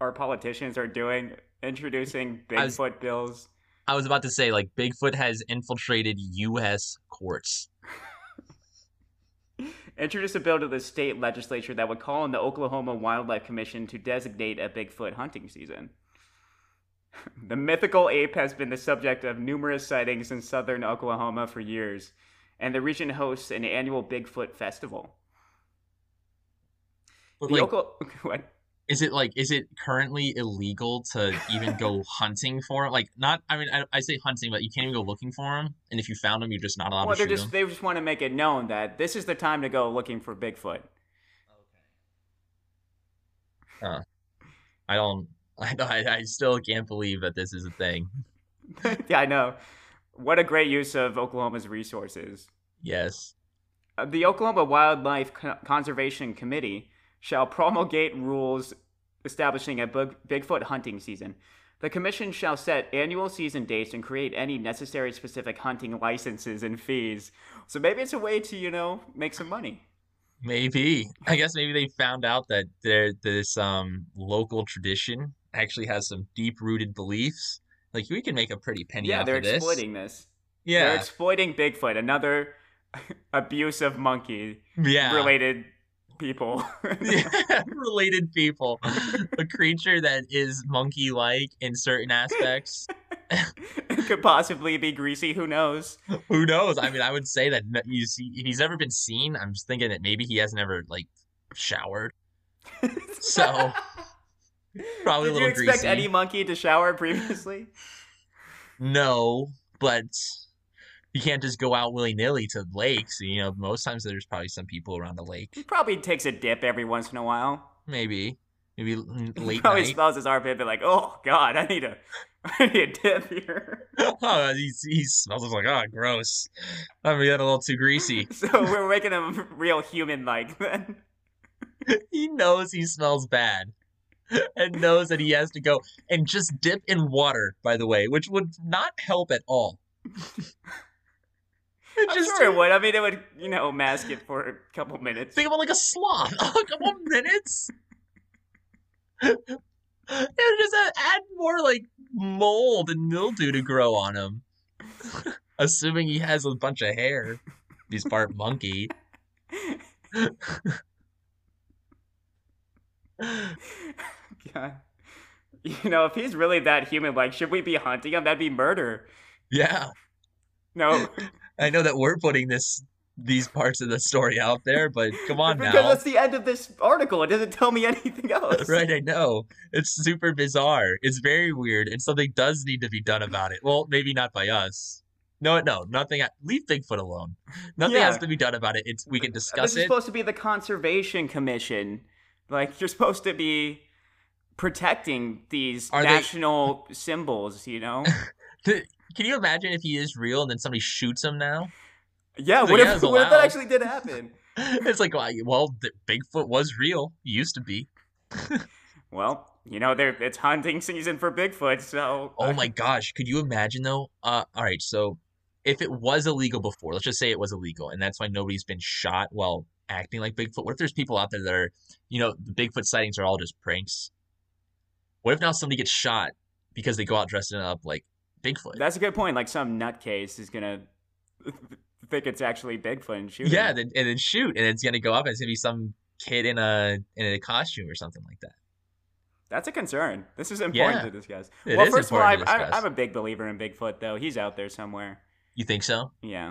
our politicians are doing, introducing I was- Bigfoot bills. I was about to say like Bigfoot has infiltrated U.S. courts. [LAUGHS] introduced a bill to the state legislature that would call on the Oklahoma Wildlife Commission to designate a Bigfoot hunting season. [LAUGHS] The mythical ape has been the subject of numerous sightings in southern Oklahoma for years, and the region hosts an annual Bigfoot festival. But The like, [LAUGHS] Okla- what? is it like is it currently illegal to even go [LAUGHS] hunting for? Like not, I mean, I, I say hunting, but you can't even go looking for them. And if you found them, you're just not allowed Well, to they're shoot just them. they just want to make it known that this is the time to go looking for Bigfoot. I don't. [LAUGHS] I, I I still can't believe that this is a thing. yeah, I know. What a great use of Oklahoma's resources. Yes. Uh, The Oklahoma Wildlife Conservation Committee shall promulgate rules establishing a big- Bigfoot hunting season. The commission shall set annual season dates and create any necessary specific hunting licenses and fees. So maybe it's a way to, you know, make some money. Maybe. I guess maybe they found out that there this um local tradition actually has some deep rooted beliefs. Like we can make a pretty penny yeah, they're of this. exploiting this. They're exploiting Bigfoot, another [LAUGHS] abusive monkey Yeah. related people. [LAUGHS] Yeah, related people. a creature that is monkey like in certain aspects. [LAUGHS] it could possibly be greasy, who knows? Who knows? I mean, I would say that see, if he's ever been seen, I'm just thinking that maybe he hasn't ever like showered. [LAUGHS] So probably Did a little Did you expect greasy. any monkey to shower previously? No, but you can't just go out willy nilly to lakes. You know, most times there's probably some people around the lake. He probably takes a dip every once in a while. Maybe, maybe l- He probably night. smells his armpit, be like, "Oh God, I need a, [LAUGHS] I need a dip here." [LAUGHS] oh, he, he smells like oh, gross. I mean, got a little too greasy. [LAUGHS] so we're making him real human-like then. he knows he smells bad and knows that he has to go and just dip in water by the way which would not help at all I'm just sure it would. I mean, it would, you know, mask it for a couple minutes. think about like a sloth [LAUGHS] a couple minutes it would just add- more like mold and mildew to grow on him [LAUGHS] assuming he has a bunch of hair he's part monkey [LAUGHS] God. You know, if he's really that human-like, should we be hunting him? That'd be murder. yeah No, I know that we're putting this these parts of the story out there, but come on [LAUGHS] because now. that's the end of this article. It doesn't tell me anything [LAUGHS] else. Right, I know. It's super bizarre. It's very weird, and something does need to be done about it. Well, maybe not by us. No, no, nothing. Leave Bigfoot alone. Nothing Yeah. has to be done about it. It's we can discuss This discuss is it. supposed to be the conservation commission. Like you're supposed to be protecting these Are they- national symbols. You know? [LAUGHS] Can you imagine if he is real and then somebody shoots him now? Yeah. What yeah, if, [LAUGHS] what if that actually did happen? [LAUGHS] It's like, well, Bigfoot was real. He used to be. [LAUGHS] Well, you know, there it's hunting season for Bigfoot, so Oh my gosh, could you imagine though? Uh, all right, so if it was illegal before, let's just say it was illegal, and that's why nobody's been shot while acting like Bigfoot. What if there's people out there that are, you know, the Bigfoot sightings are all just pranks? What if now somebody gets shot because they go out dressing up like Bigfoot? That's a good point. Like some nutcase is gonna [LAUGHS] think it's actually Bigfoot and shoot. yeah, and then shoot, and it's gonna go up, and it's gonna be some kid in a in a costume or something like that. that's a concern. This is important Yeah. to discuss. It well, is first of all, important I'm. I'm a big believer in Bigfoot, though. He's out there somewhere. You think so? Yeah,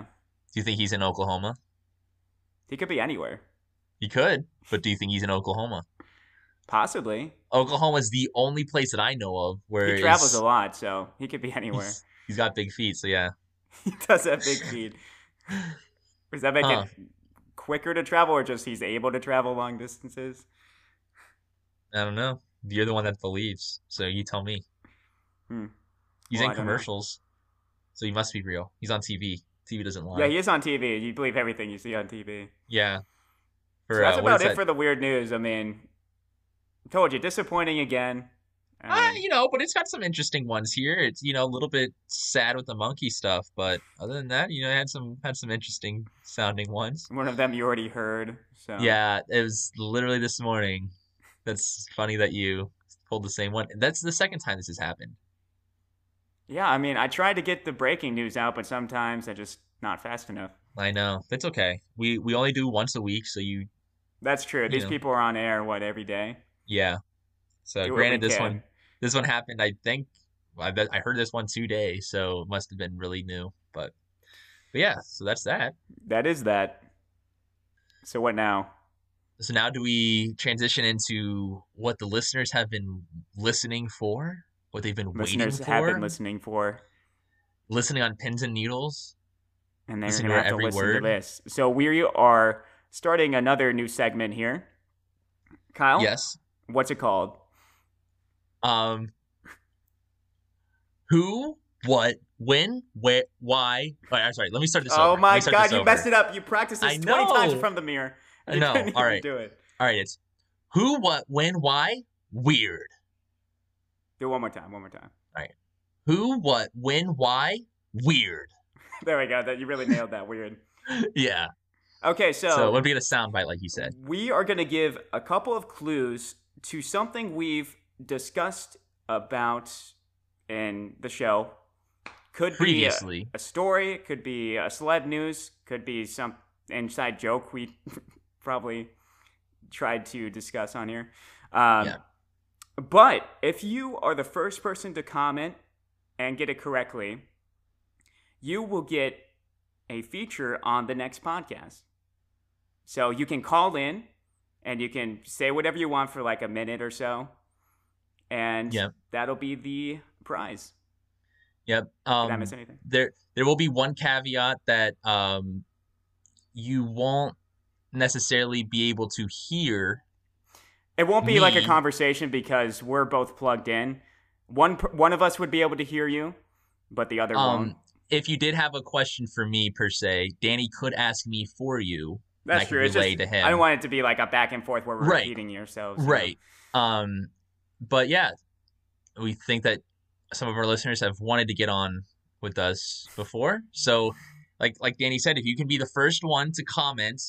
Do you think he's in Oklahoma? he could be anywhere, He could, but do you think he's in Oklahoma? possibly. Oklahoma's the only place that I know of where He travels a lot, so he could be anywhere. He's, he's got big feet, so yeah. [LAUGHS] he does have big feet. Does that make Huh. it quicker to travel, or just he's able to travel long distances? I don't know. You're the one that believes, so you tell me. Hmm. He's Well, in commercials, so he must be real. He's on TV. TV doesn't lie. Yeah, he is on TV. You believe everything you see on TV. Yeah. For, So that's uh, about it that? for the weird news. I mean, told you, disappointing again. I Uh, you know, but it's got some interesting ones here. It's you know a little bit sad with the monkey stuff, but other than that, you know, it had some had some interesting sounding ones. one of them you already heard. So Yeah, it was literally this morning. That's funny that you pulled the same one. That's the second time this has happened. yeah. I mean, I tried to get the breaking news out, but sometimes I just not fast enough. I know. That's okay. We we only do once a week, so you That's true. These know. people are on air what every day. Yeah. So Do granted, this can. one this one happened. I think I bet I heard this one today, so it must have been really new. But but yeah, so that's that. That is that. So what now? So now do we transition into what the listeners have been listening for? What they've been Listeners waiting for? have been listening for, listening on pins and needles. and they're Listen gonna to have to listen word. to this. So we are starting another new segment here. Kyle, Yes. What's it called? Um who, what, when, where, why? Oh, I'm sorry. Let me start this Oh over. my god, you messed it. it up. You practiced this I 20 times in know. front of the mirror. [LAUGHS] I know. even right. Do it. All right, it's who, what, when, why? Weird. Do it one more time. One more time. All right. Who, what, when, why? Weird. [LAUGHS] There we go. That you really nailed that. Weird. [LAUGHS] yeah. Okay, so, So, when we get a soundbite, like you said. we are going to give a couple of clues to something we've discussed about in the show. Could be a, Previously. a story, could be a celeb news, could be some inside joke we [LAUGHS] probably tried to discuss on here. Um, Yeah. But if you are the first person to comment and get it correctly, you will get a feature on the next podcast. So you can call in and you can say whatever you want for like a minute or so. And Yep. that'll be the prize. Yep. Did I Um, miss anything? there there will be one caveat that um you won't necessarily be able to hear It won't be like a conversation because we're both plugged in. One one of us would be able to hear you, but the other um won't. if you did have a question for me per se danny could ask me for you That's true. It's just, to him I don't want it to be like a back and forth where we're Right. repeating yourselves. you know? right um but yeah we think that some of our listeners have wanted to get on with us before so like like danny said if you can be the first one to comment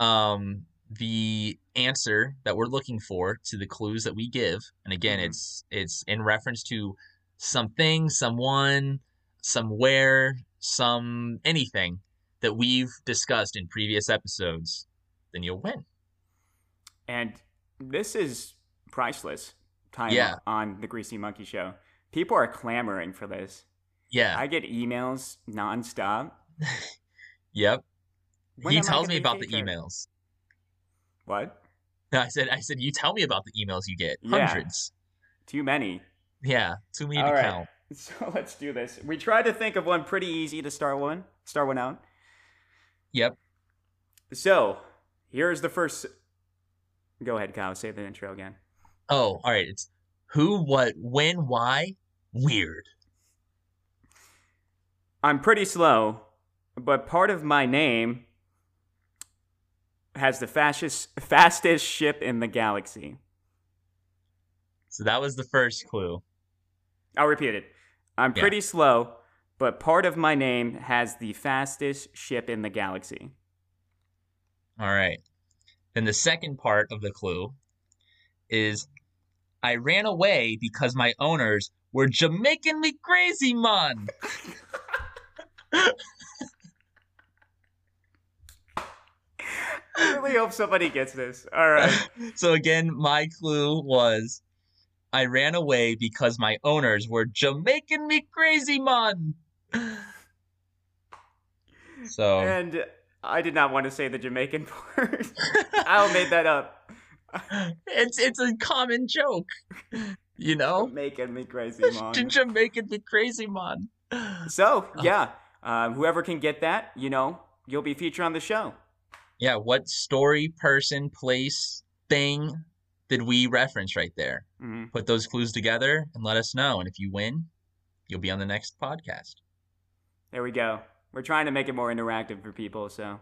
um the answer that we're looking for to the clues that we give and again Mhm. it's it's in reference to something someone somewhere some anything that we've discussed in previous episodes then you'll win And this is priceless time Yeah. on the Greasy Monkey Show. People are clamoring for this. yeah I get emails nonstop. [LAUGHS] yep When he tells me about the emails What? no, i said i said you tell me about the emails you get Yeah. hundreds Too many. yeah too many All to right. count [LAUGHS] So let's do this. We tried to think of one pretty easy to start one. Start one out. Yep So here's the first. Go ahead, Kyle. Say the intro again. oh all right it's who what when why weird I'm pretty slow, but part of my name has the fastest fastest ship in the galaxy. so that was the first clue I'll repeat it. I'm Yeah. pretty slow, but part of my name has the fastest ship in the galaxy. All right. Then the second part of the clue is I ran away because my owners were Jamaican me crazy, man. [LAUGHS] I really hope somebody gets this. All right. [LAUGHS] so again, my clue was I ran away because my owners were Jamaican me crazy, man. So And I did not want to say the Jamaican [LAUGHS] part. I made that up. it's it's a common joke, you know. Making me crazy, [LAUGHS] mom. Jamaican me crazy, man. So [LAUGHS] yeah, um, whoever can get that, you know, you'll be featured on the show. Yeah, what story, person, place, thing did we reference right there? hmm Put those clues together and let us know. And if you win, you'll be on the next podcast. There we go. We're trying to make it more interactive for people. So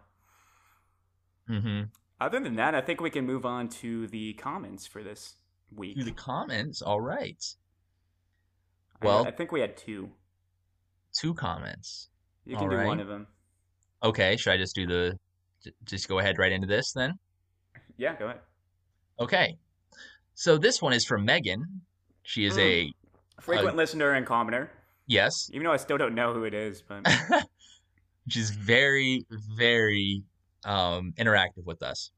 Mm-hmm. other than that, I think we can move on to the comments for this week. Through the comments, all right. Well- I, think we had two. Two comments. You can All do right. one of them. Okay, should I just do the, just go ahead right into this then? Yeah, go ahead. Okay. So this one is from Megan. She is Mm. a, Frequent listener and commenter. Yes. Even though I still don't know who it is, but [LAUGHS] which is very, very um, interactive with us.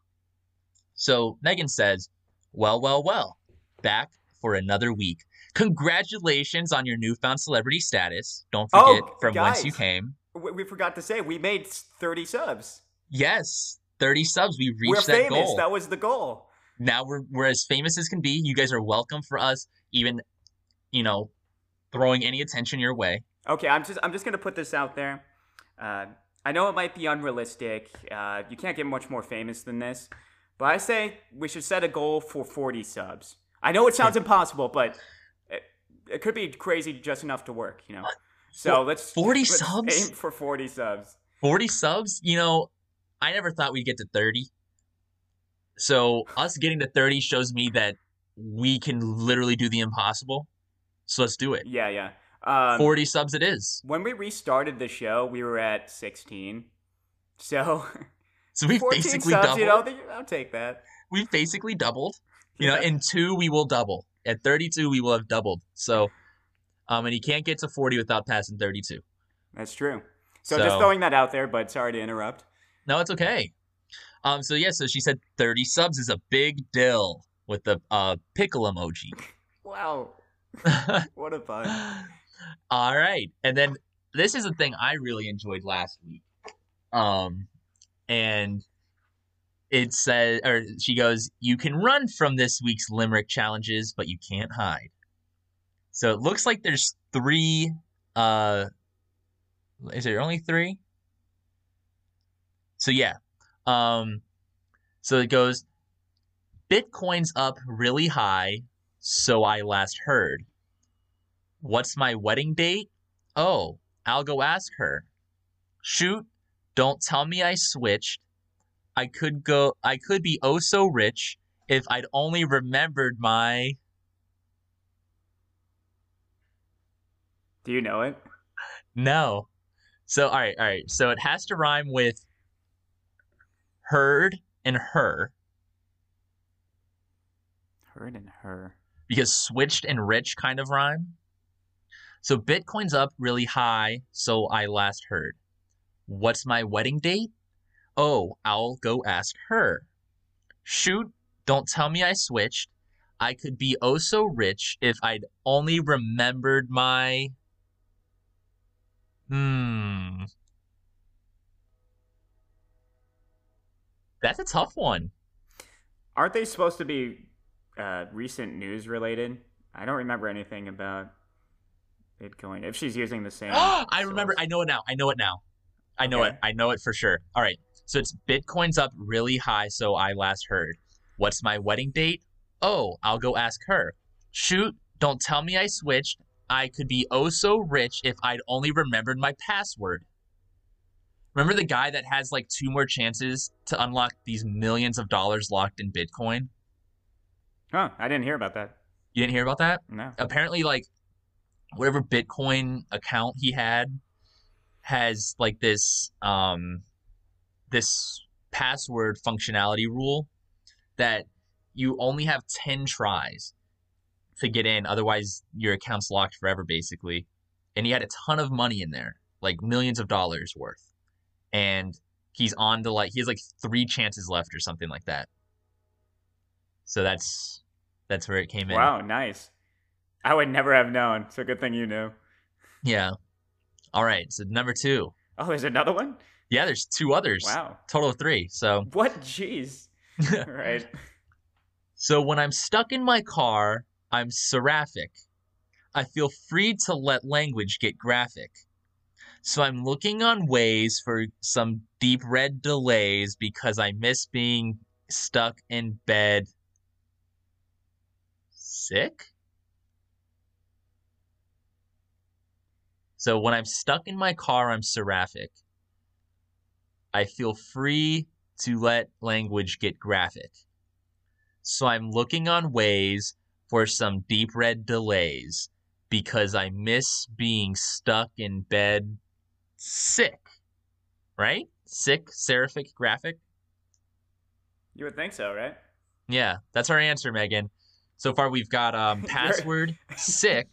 So Megan says, Well, well, well, back for another week. Congratulations on your newfound celebrity status. Don't forget Oh, from whence you came. We, we forgot to say we made 30 subs. Yes, 30 subs. We We're reached that famous. goal. That was the goal. now we're we're as famous as can be. You guys are welcome for us, even you know, throwing any attention your way. Okay, I'm just I'm just gonna put this out there. Uh, I know it might be unrealistic. Uh, you can't get much more famous than this, but I say we should set a goal for 40 subs. I know it sounds impossible, but it, it could be crazy just enough to work. You know. So let's 40 let's subs? Aim for 40 subs. 40 subs, you know, I never thought we'd get to 30. So us getting to 30 shows me that we can literally do the impossible. So let's do it. Yeah, yeah. Um, 40 subs it is. when we restarted the show, we were at 16. So [LAUGHS] So we 14 basically subs, doubled. you know, I'll take that. we basically doubled. You know, in two we will double. At 32 we will have doubled. So um and he can't get to 40 without passing 32. That's true. So, just throwing that out there, but sorry to interrupt. No, it's okay. Um so yeah, so she said 30 subs is a big deal with the uh pickle emoji. [LAUGHS] Wow, [LAUGHS] what a fun. All right. And then this is a thing I really enjoyed last week. Um and it says or she goes, "You can run from this week's limerick challenges, but you can't hide." So it looks like there's 3 uh is there only 3? So yeah. Um so it goes Bitcoin's up really high, so I last heard. What's my wedding date? Oh, I'll go ask her. Shoot, don't tell me I switched. I could go I could be oh so rich if I'd only remembered my Do you know it? No. So all right, all right. So it has to rhyme with heard and her Heard and her. Because switched and rich kind of rhyme. So Bitcoin's up really high, so I last heard. What's my wedding date? Oh, I'll go ask her. Shoot, don't tell me I switched. I could be oh so rich if I'd only remembered my. Hmm. That's a tough one. Aren't they supposed to be uh, recent news related? I don't remember anything about Bitcoin. If she's using the same. [GASPS] I remember. I know it now. I know it now. I know Okay. it. I know it for sure. All right. So it's Bitcoin's up really high, so I last heard. What's my wedding date? Oh, I'll go ask her. Shoot, don't tell me I switched. I could be oh so rich if I'd only remembered my password. Remember the guy that has like two more chances to unlock these millions of dollars locked in Bitcoin? Huh? I didn't hear about that. You didn't hear about that? No. apparently like whatever bitcoin account he had has like this um this password functionality rule that you only have 10 tries to get in otherwise your account's locked forever basically and he had a ton of money in there like millions of dollars worth and he's on to like he has like three chances left or something like that so that's that's where it came in Wow, nice. I would never have known. So good thing you knew. Yeah. All right. So number two. Oh, there's another one. Yeah, there's two others. Wow. Total of three. So What? Jeez. [LAUGHS] right. so when I'm stuck in my car, I'm seraphic. I feel free to let language get graphic. So I'm looking on ways for some deep red delays because I miss being stuck in bed. Sick? So when I'm stuck in my car, I'm seraphic. I feel free to let language get graphic. So I'm looking on ways for some deep red delays because I miss being stuck in bed sick. Right? Sick, seraphic, graphic? You would think so, right? Yeah, that's our answer, Megan. So far we've got um [LAUGHS] password, [LAUGHS] sick,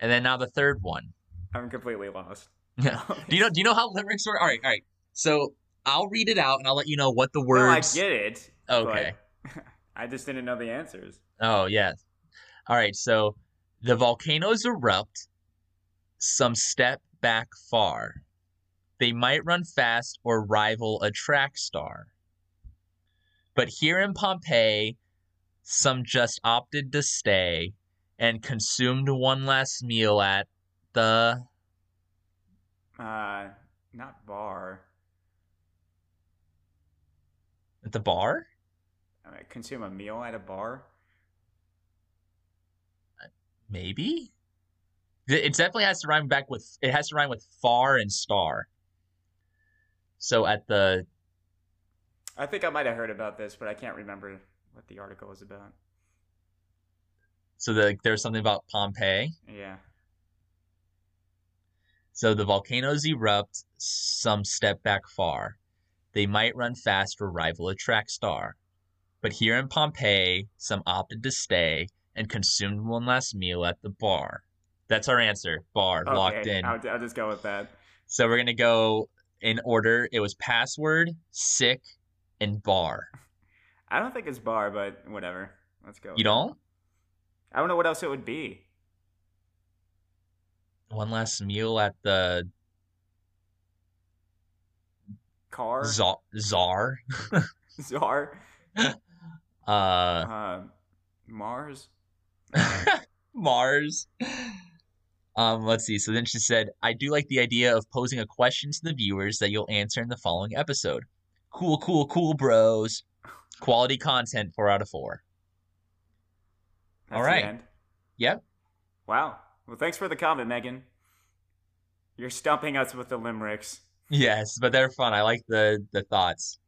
and then now the third one. I'm completely lost. Yeah. [LAUGHS] do you know? Do you know how limericks work? All right, all right. So I'll read it out and I'll let you know what the words. No, I get it. okay. I just didn't know the answers. Oh yeah. All right. So the volcanoes erupt. Some step back far. They might run fast or rival a track star. But here in Pompeii, some just opted to stay and consumed one last meal at the Uh, not bar. at the bar. I mean, consume a meal at a bar. Maybe. It it definitely has to rhyme back with. It has to rhyme with far and star. So at the I think I might have heard about this, but I can't remember what the article is about. so the there's something about Pompeii. Yeah. So the volcanoes erupt, some step back far. They might run fast or rival a track star. But here in Pompeii, some opted to stay and consumed one last meal at the bar. That's our answer. Bar, locked in. I'll, I'll just go with that. So we're gonna go in order. It was password, sick, and bar. I don't think it's bar, but whatever. Let's go. You don't? I don't know what else it would be. One last meal at the Car. czar. czar. [LAUGHS] Czar. [LAUGHS] Uh, Uh, Mars. [LAUGHS] Mars. Um, let's see. So then she said, I do like the idea of posing a question to the viewers that you'll answer in the following episode. Cool, cool, cool, bros. Quality content, four out of four. That's All end. Yep. Wow. Well, thanks for the comment, Megan. You're stumping us with the limericks. Yes, but they're fun. I like the the thoughts.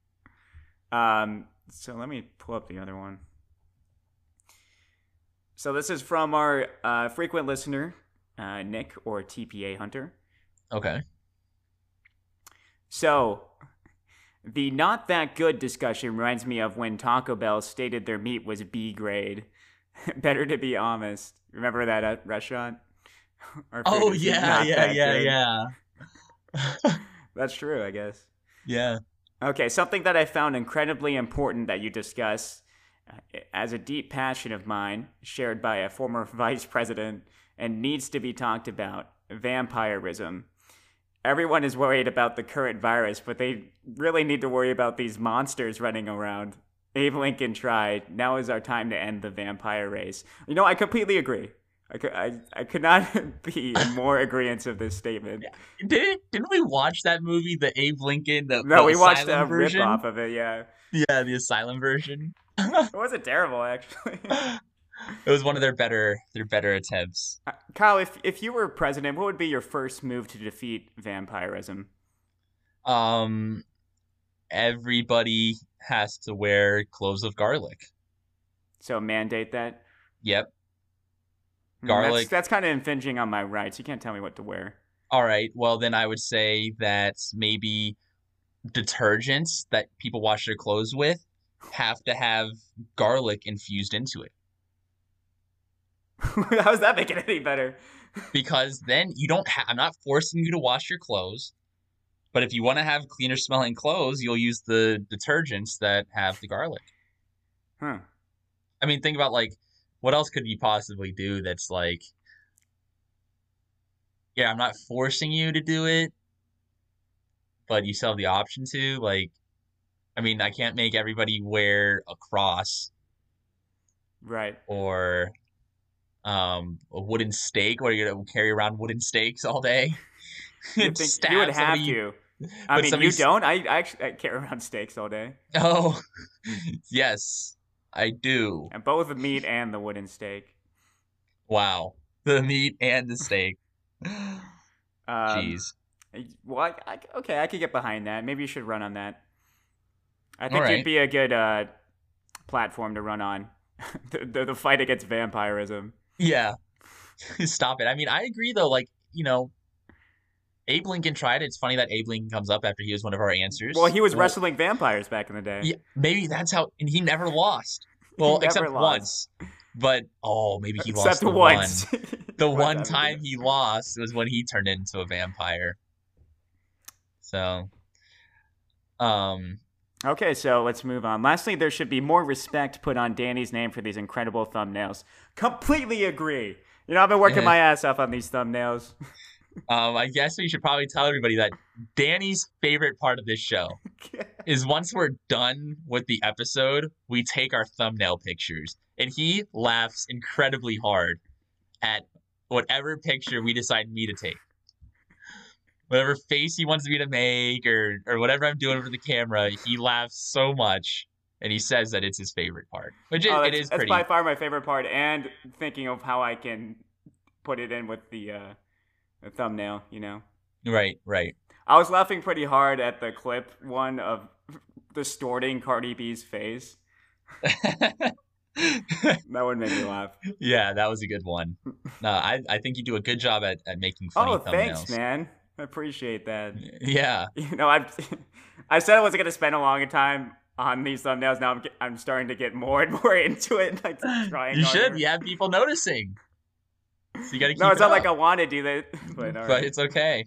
Um, so let me pull up the other one. So this is from our uh, frequent listener, uh, Nick or TPA Hunter. Okay. So, the not that good discussion reminds me of when Taco Bell stated their meat was B grade. [LAUGHS] Better to be honest. Remember that uh, restaurant? [LAUGHS] Oh yeah, yeah, yeah, good. yeah. [LAUGHS] That's true, I guess. yeah. Okay, something that I found incredibly important that you discuss uh, as a deep passion of mine, shared by a former vice president, and needs to be talked about vampirism. Everyone is worried about the current virus, but they really need to worry about these monsters running around. Abe Lincoln tried. Now is our time to end the vampire race. You know, I completely agree. I could, I, I could not [LAUGHS] be in more agreement of this statement. Did didn't we watch that movie, the Abe Lincoln? The No, the we watched a asylum rip off of it, yeah. Yeah, the asylum version. [LAUGHS] It wasn't terrible, actually. [LAUGHS] It was one of their better their better attempts. Uh, Kyle, if if you were president, what would be your first move to defeat vampirism? Um, everybody has to wear cloves of garlic. So mandate that. Yep. Hmm, Garlic. That's, that's kind of infringing on my rights. You can't tell me what to wear. All right. Well, then I would say that maybe detergents that people wash their clothes with have to have garlic infused into it [LAUGHS] How's that make it any better? because then you don't have I'm not forcing you to wash your clothes. But if you want to have cleaner smelling clothes, you'll use the detergents that have the garlic. Huh. I mean, think about like what else could you possibly do that's like yeah, I'm not forcing you to do it, but you still have the option to. Like, I mean, I can't make everybody wear a cross Right. or um a wooden stake. What are you gonna carry around wooden stakes all day? You, And think, stab you would have to. I mean, you don't. I, I actually I carry around [LAUGHS] steaks all day, Oh, [LAUGHS] yes, I do. and both the meat and the wooden stake. Wow, the meat and the steak. [LAUGHS] Um, Jeez. Well, I, I, okay, I could get behind that. Maybe you should run on that. I think Alright. you'd be a good uh, platform to run on. the, the the fight against vampirism. Yeah. [LAUGHS] Stop it. I mean, I agree though, like, you know, Abe Lincoln tried it. It's funny that Abe Lincoln comes up after he was one of our answers. Well, he was wrestling vampires back in the day. Yeah, maybe that's how and he never lost. [LAUGHS] Well, never except lost. once. But oh, maybe he lost Except the once. one. [LAUGHS] The one time he lost was when he turned into a vampire. So, um, Okay, so let's move on. Lastly, there should be more respect put on Danny's name for these incredible thumbnails. Completely agree. You know, I've been working Yeah. my ass off on these thumbnails. [LAUGHS] um, I guess we should probably tell everybody that Danny's favorite part of this show [LAUGHS] is once we're done with the episode, we take our thumbnail pictures, and he laughs incredibly hard at whatever picture we decide me to take. Whatever face he wants me to make, or or whatever I'm doing for the camera, he laughs so much, and he says that it's his favorite part, which it, Oh, it that's, is pretty. by far my favorite part, and thinking of how I can put it in with the, uh, the thumbnail, you know? Right, right. I was laughing pretty hard at the clip one of distorting Cardi B's face. [LAUGHS] That would make me laugh. yeah, that was a good one. [LAUGHS] No, I, I think you do a good job at, at making funny Oh, thumbnails. thanks, man. I appreciate that. Yeah. [LAUGHS] You know, I've [LAUGHS] I said I wasn't gonna spend a long time on these thumbnails. Now I'm I'm starting to get more and more [LAUGHS] into it. Like trying. You should. harder. You have people noticing. So you got to keep No, it's it not like I up. want to do that, but all but it's okay.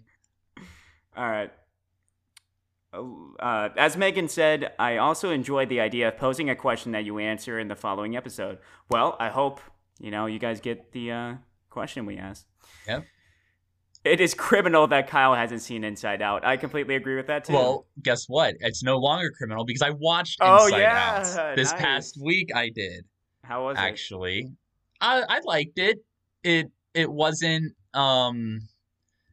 All right. Uh, as Megan said, I also enjoyed the idea of posing a question that you answer in the following episode. Well, I hope you know you guys get the uh, question we asked. Yep. It is criminal that Kyle hasn't seen Inside Out. I completely agree with that too. Well, guess what? It's no longer criminal because I watched Oh, Inside yeah, Out this nice. past week. I did how was it? actually. I I liked it. It it wasn't um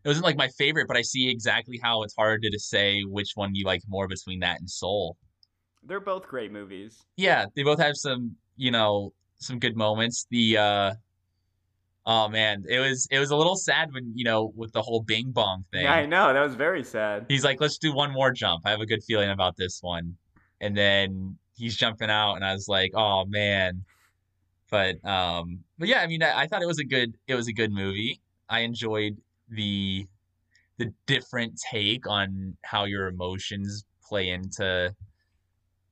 it wasn't like my favorite, but I see exactly how it's hard to say which one you like more between that and Soul. They're both great movies. yeah, they both have some, you know, some good moments. The uh oh man, it was it was a little sad when, you know, with the whole Bing Bong thing. Yeah, I know that was very sad. He's like, "Let's do one more jump. I have a good feeling about this one." And then he's jumping out and I was like, "Oh man." But um but yeah, I mean, I, I thought it was a good it was a good movie. I enjoyed the the different take on how your emotions play into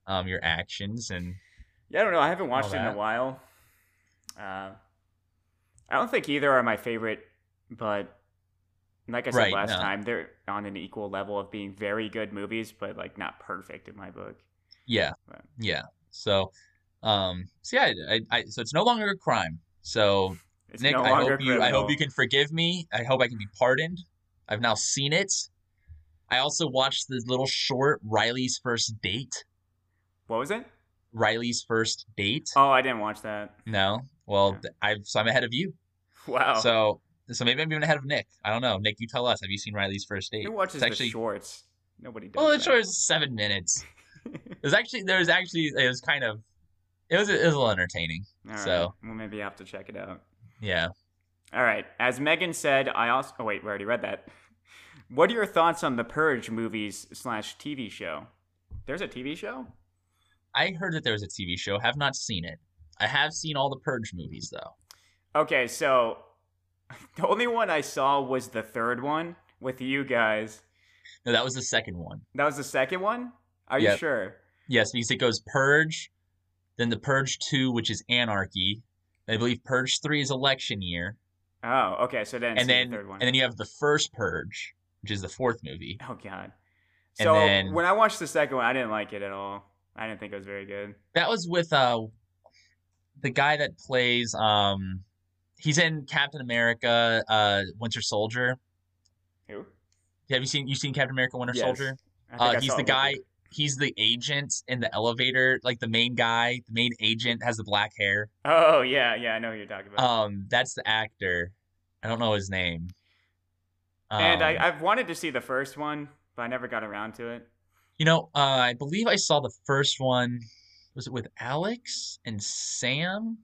um your actions and Yeah, I don't know. I haven't watched it in a while. Uh, I don't think either are my favorite, but like I said Right, last no. time, they're on an equal level of being very good movies, but like not perfect in my book. Yeah, Right. yeah. So, um, so yeah, I, I, so it's no longer a crime. So, It's Nick, no I hope you, I hope you can forgive me. I hope I can be pardoned. I've now seen it. I also watched the little short Riley's first date. What was it? Riley's first date. Oh, I didn't watch that. No, well, Yeah. I've so I'm ahead of you. [LAUGHS] Wow. So, so maybe I'm even ahead of Nick. I don't know. Nick, you tell us. Have you seen Riley's first date? Who watches It's actually the shorts? Nobody does. well, the that. short is seven minutes. It was actually there was actually it was kind of it was it was a little entertaining. All right. so- well, maybe I have to check it out. Yeah. All right. As Megan said, I also. Oh wait, we already read that. What are your thoughts on the Purge movies slash TV show? There's a TV show. I heard that there was a TV show. Have not seen it. I have seen all the Purge movies though. Okay, so [LAUGHS] the only one I saw was the third one with you guys. No, that was the second one. That was the second one. Are you sure? Yes, because it goes Purge, then the Purge Two, which is Anarchy. I believe Purge Three is Election Year, Oh, okay. So then, and then the third one. and then you have the first Purge, which is the fourth movie. oh god. and So then- when I watched the second one, I didn't like it at all. I didn't think it was very good. That was with uh the guy that plays um he's in Captain America, uh Winter Soldier. Who? Have you seen you seen Captain America Winter Yes. Soldier? Uh, he's the guy. you. He's the agent in the elevator, like the main guy. The main agent has the black hair. Oh yeah, yeah. I know who you're talking about. Um, that's the actor. I don't know his name. and I, Um, I've wanted to see the first one, but I never got around to it. you know, uh, I believe I saw the first one. Was it with Alex and Sam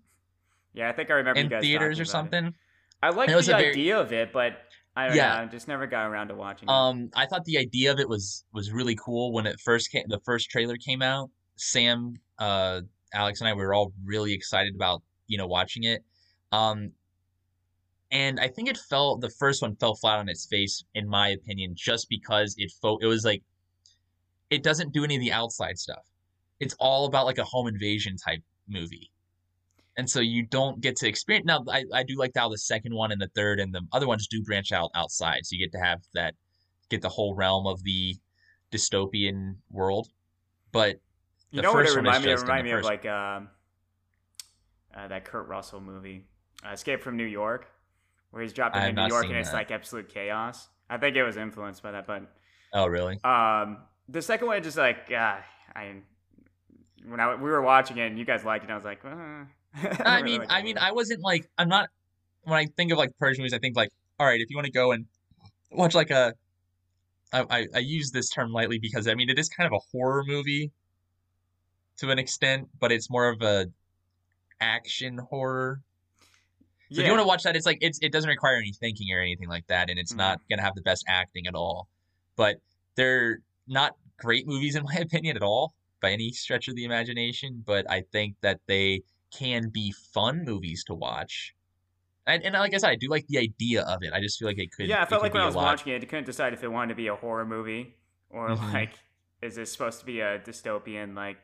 Yeah, I think I remember in theaters or about it. something? I like the was a very- idea of it, but I Yeah. know. I just never got around to watching it. Um, I thought the idea of it was was really cool when it first came. The first trailer came out. Sam, uh, Alex, and I were all really excited about you know watching it. Um, and I think it fell. The first one fell flat on its face, in my opinion, just because it fo- It was like it doesn't do any of the outside stuff. It's all about like a home invasion type movie. And so you don't get to experience. Now, I, I do like how the second one and the third and the other ones do branch out outside. So you get to have that, get the whole realm of the dystopian world, but You The know what it first one is reminded me? It just in reminded me of like um, uh, that Kurt Russell movie, uh, Escape from New York, where he's dropped in New York and it's like absolute chaos. I think it was influenced by that, but oh really? um, the second one just like uh, I when I we were watching it and you guys liked it, I was like, uh, [LAUGHS] I mean, I mean, I wasn't like I'm not when I think of like Persian movies, I think like all right, if you want to go and watch like a I, I I use this term lightly because I mean it is kind of a horror movie to an extent, but it's more of a action horror. So if you want to watch that, it's like it's it doesn't require any thinking or anything like that, and it's Mhm. not gonna have the best acting at all. But they're not great movies in my [LAUGHS] opinion at all by any stretch of the imagination. But I think that they can be fun movies to watch. And, and like I said, I do like the idea of it. I just feel like it could. yeah, I felt like when I was watching it, I couldn't decide if it wanted to be a horror movie or Mhm. like is this supposed to be a dystopian like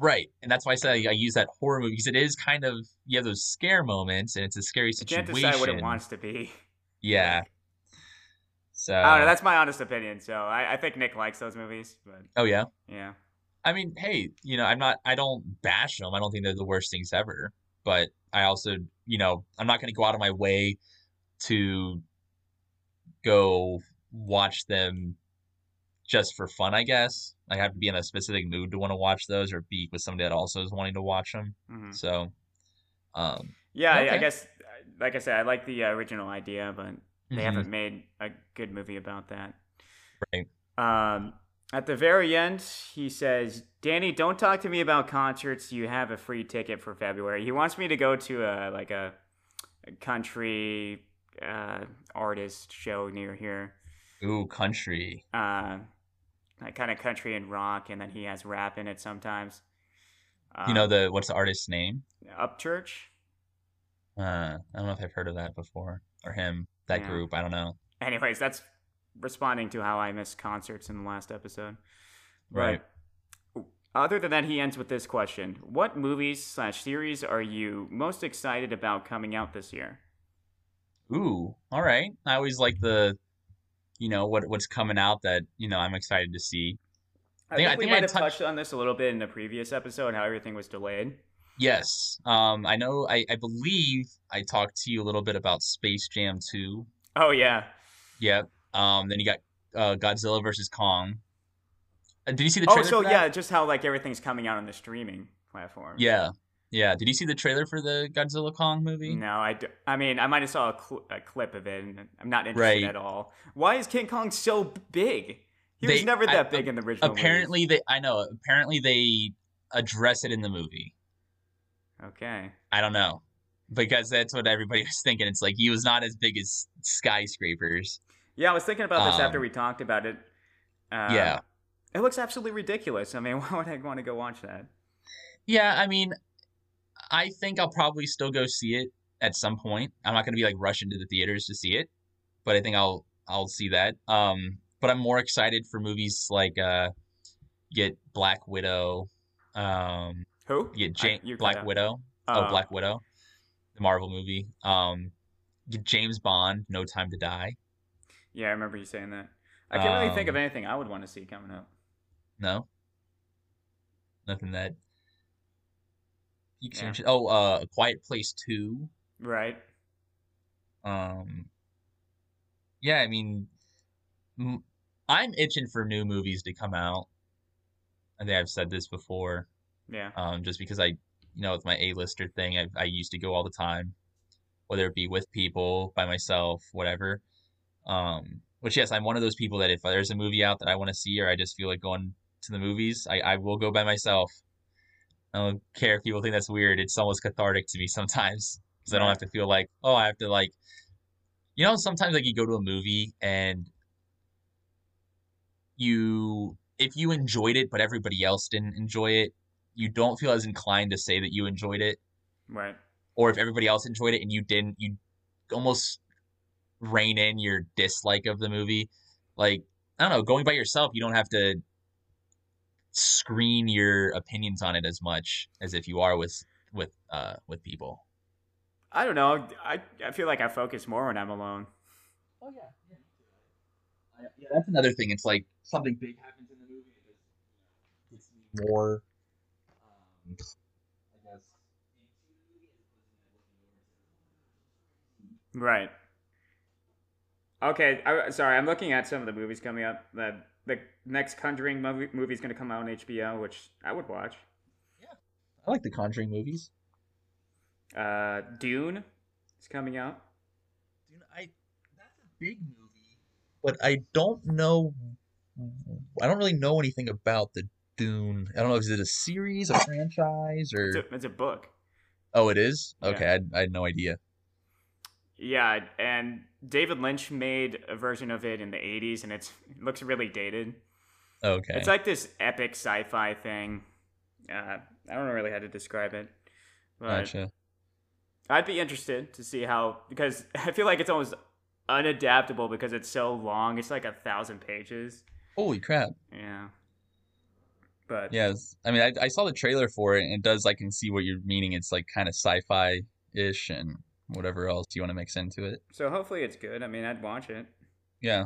Right, and that's why I say I use that horror movie because it is kind of you have those scare moments, and it's a scary situation. can't decide what it wants to be. Yeah. So. I don't know. That's my honest opinion. So I, I think Nick likes those movies, but oh yeah. yeah. I mean, hey, you know, I'm not. I don't bash them. I don't think they're the worst things ever. But I also, you know, I'm not going to go out of my way to go watch them just for fun. I guess I have to be in a specific mood to want to watch those, or be with somebody that also is wanting to watch them. hmm So, um, Yeah, I, I guess, like I said, I like the uh, original idea, but they mhm, haven't made a good movie about that. Right. Um, at the very end, he says, "Danny, don't talk to me about concerts. You have a free ticket for February." He wants me to go to a like a, a country uh, artist show near here, Ooh, country. uh, like kind of country and rock, and then he has rap in it sometimes. You know Um, the what's the artist's name? Upchurch. Uh, I don't know if I've heard of that before or him. That Yeah. group. I don't know. Anyways, that's responding to how I missed concerts in the last episode. Right. But other than that, he ends with this question: What movies slash series are you most excited about coming out this year? Ooh, all right. I always like the, you know, what what's coming out that you know I'm excited to see. I think- think, I we think I might have touched- touched on this a little bit in the previous episode, how everything was delayed. Yes. Um, I know. I I believe I talked to you a little bit about Space Jam 2. Oh yeah, Yep. Um, then you got uh, Godzilla versus Kong. Uh, did you see the oh trailer? so for that? yeah, just how like everything's coming out on the streaming platform. Yeah. Yeah. Did you see the trailer for the Godzilla Kong movie? No, I, d- I mean, I might have saw a, cl- a clip of it, and I'm not interested Right. at all. Why is King Kong so big? He was They- never I- that big in the original. movies. Apparently they. I know. Apparently they address it in the movie. Okay. I don't know. Because that's what everybody [LAUGHS] was thinking. It's like he was not as big as skyscrapers. Yeah, I was thinking about this after Um, we talked about it. Uh, yeah. It looks absolutely ridiculous. I mean, [LAUGHS] why would I want to go watch that? Yeah, I mean, I think I'll probably still go see it at some point. I'm not gonna be like rush into the theaters to see it, but I think I'll I'll see that. Um, but I'm more excited for movies like uh, get Black Widow, um, Who? get I- you cut Black. Widow, Oh, oh Black Widow, the Marvel movie. Um, get James Bond, No Time to Die. Yeah, I remember you saying that. I can't really think of Um, anything I would want to see coming up. No, nothing that. You Yeah. oh, uh, A Quiet Place Two. Right. Um, yeah, I mean, m- I'm itching for new movies to come out. I think I've said this before. Yeah. Um, just because I, you know, with my A-lister thing, I I used to go all the time, whether it be with people, by myself, whatever. Um, which yes, I'm one of those people that if there's a movie out that I want to see or I just feel like going to the movies, I I will go by myself. I don't care if people think that's weird. It's almost cathartic to me [LAUGHS] sometimes because I don't have to feel like, oh, I have to like, you know, sometimes like you go to a movie and you, if you enjoyed it but everybody else didn't enjoy it, you don't feel as inclined to say that you enjoyed it. Right. Or if everybody else enjoyed it and you didn't, you almost rein in your dislike of the movie. Like, I don't know, going by yourself, you don't have to screen your opinions on it as much as if you are with with uh with people. I don't know. I, I feel like I focus more when I'm alone. Oh yeah, yeah, yeah. That's another thing. It's like something big happens in the movie. It gets me more. Um, I guess. Right. Okay, I, sorry, I'm looking at some of the movies coming up. The the next Conjuring movie movie is going to come out on HBO, which I would watch. Yeah, I like the Conjuring movies. Uh, Dune is coming out. Dude, I that's a big movie, but I don't know. I don't really know anything about the Dune. I don't know. Is it a series, a franchise, or It's a, it's a book. oh, it is. Yeah. Okay, I, I had no idea. Yeah, and David Lynch made a version of it in the 80s, and it's, it looks really dated. Okay, It's like this epic sci-fi thing. Uh, I don't know really how to describe it, but gotcha. I'd be interested to see how because [LAUGHS] I feel like it's almost unadaptable because it's so long. It's like a thousand pages. Holy crap! Yeah, but Yes, I mean, I, I saw the trailer for it, and it does. I can see what you're meaning. It's like kind of sci-fi ish, and whatever else you want to mix into it. so hopefully it's good. I mean, I'd watch it. Yeah,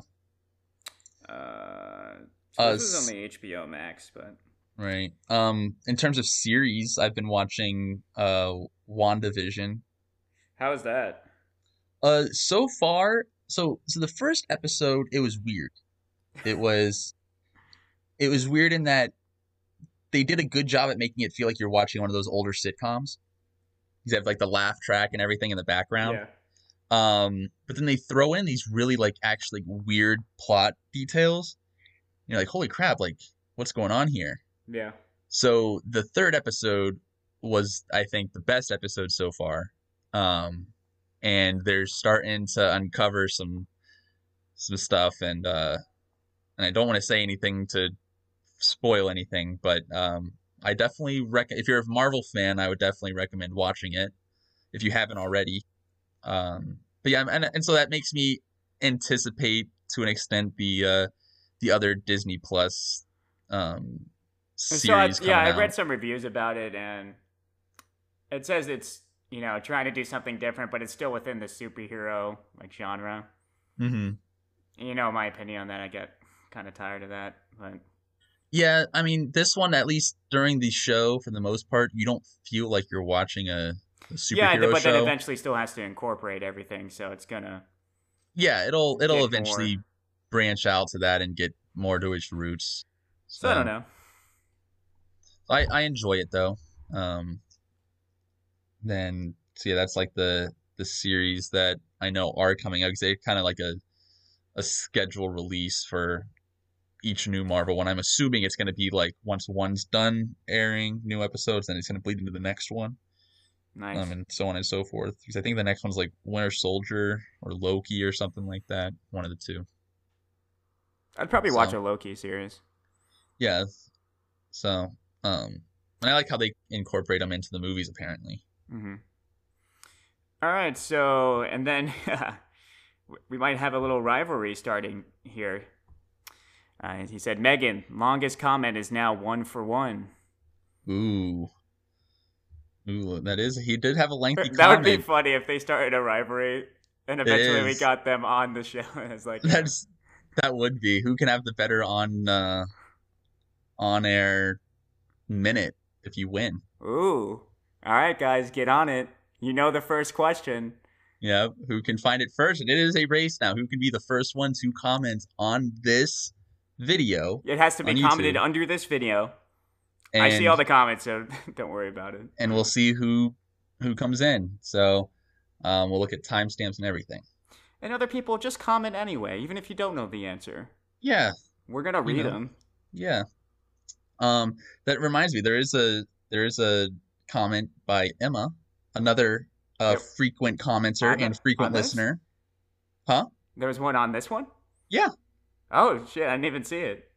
Uh, so Uh, this is on the HBO Max, but right. Um, in terms of series, I've been watching uh WandaVision. how is that? Uh, so far, so so the first episode, it was weird. It [LAUGHS] was, it was weird in that they did a good job at making it feel like you're watching one of those older sitcoms. You have like the laugh track and everything in the background. Yeah, Um, but then they throw in these really like actually weird plot details. You're like, holy crap! Like, what's going on here? yeah. So the third episode was, I think, the best episode so far. Um, and they're starting to uncover some some stuff, and uh, and I don't want to say anything to spoil anything, but um, I definitely rec. If you're a Marvel fan, I would definitely recommend watching it if you haven't already. Um, but yeah, and and so that makes me anticipate to an extent the uh, the other Disney Plus um, series so I, yeah, I read some reviews about it, and it says it's you know trying to do something different, but it's still within the superhero like genre. hmm You know my opinion on that. I get kind of tired of that, but Yeah, I mean, this one at least during the show, for the most part, you don't feel like you're watching a, a superhero yeah, but show. then eventually still has to incorporate everything, so it's gonna. yeah, it'll it'll eventually more. branch out to that and get more to its roots. So I don't know. I I enjoy it though. Um, then so yeah, that's like the the series that I know are coming out because they kind of like a a schedule release for each new Marvel one. I'm assuming it's going to be like once one's done airing new episodes, then it's going to bleed into the next one, Nice. um, and so on and so forth. Because I think the next one's like Winter Soldier or Loki or something like that. One of the two. I'd probably watch a Loki series. Yeah. So, um, and I like how they incorporate them into the movies. Apparently. hmm All right, so and then [LAUGHS] we might have a little rivalry starting here. Uh, he said, "Megan, longest comment is now one for one." Ooh. Ooh, that is he did have a [LAUGHS] lengthy comment. that would be funny if they started a rivalry and eventually we got them on the show. [LAUGHS] it's like, That's that would be. Who can have the better on uh on air minute if you win? ooh, all right, guys, get on it. You know the first question. Yeah, who can find it first? And it is a race now. Who can be the first one to comment on this video? It has to be commented YouTube. under this video. And, I see all the comments, so [LAUGHS] don't worry about it. and we'll see who who comes in. So um, we'll look at timestamps and everything. And other people just comment anyway, even if you don't know the answer. Yeah, We're gonna read know. them. Yeah. Um, that reminds me, there is a there is a comment by Emma, another uh, frequent commenter and frequent listener. Huh? There was one on this one. Yeah. Oh shit! I didn't even see it.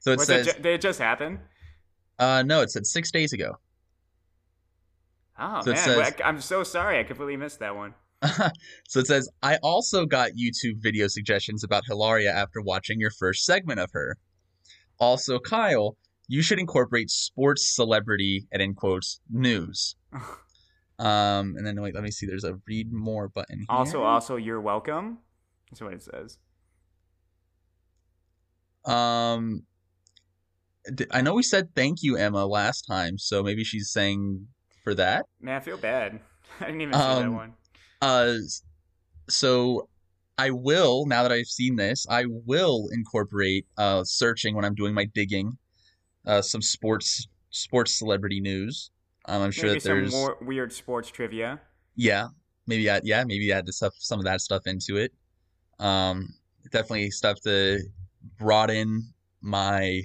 So it Was says, it ju- did it just happen? uh, no, it said six days ago. Oh So man, says- I'm so sorry. I completely missed that one. [LAUGHS] so it says, I also got YouTube video suggestions about Hilaria after watching your first segment of her. Also, Kyle, you should incorporate sports celebrity and in quotes news. [LAUGHS] um, and then wait, let me see. There's a read more button here. Also, also, you're welcome. That's what it says. Um, I know we said thank you, Emma, last time, so maybe she's saying for that. Man, I feel bad. [LAUGHS] I didn't even see that Um, one. Uh, so I will now that I've seen this, I will incorporate uh searching when I'm doing my digging, uh, some sports sports celebrity news. Um, I'm sure Maybe that some there's more weird sports trivia. yeah, maybe add yeah, maybe add the stuff some of that stuff into it. Um, definitely stuff to broaden my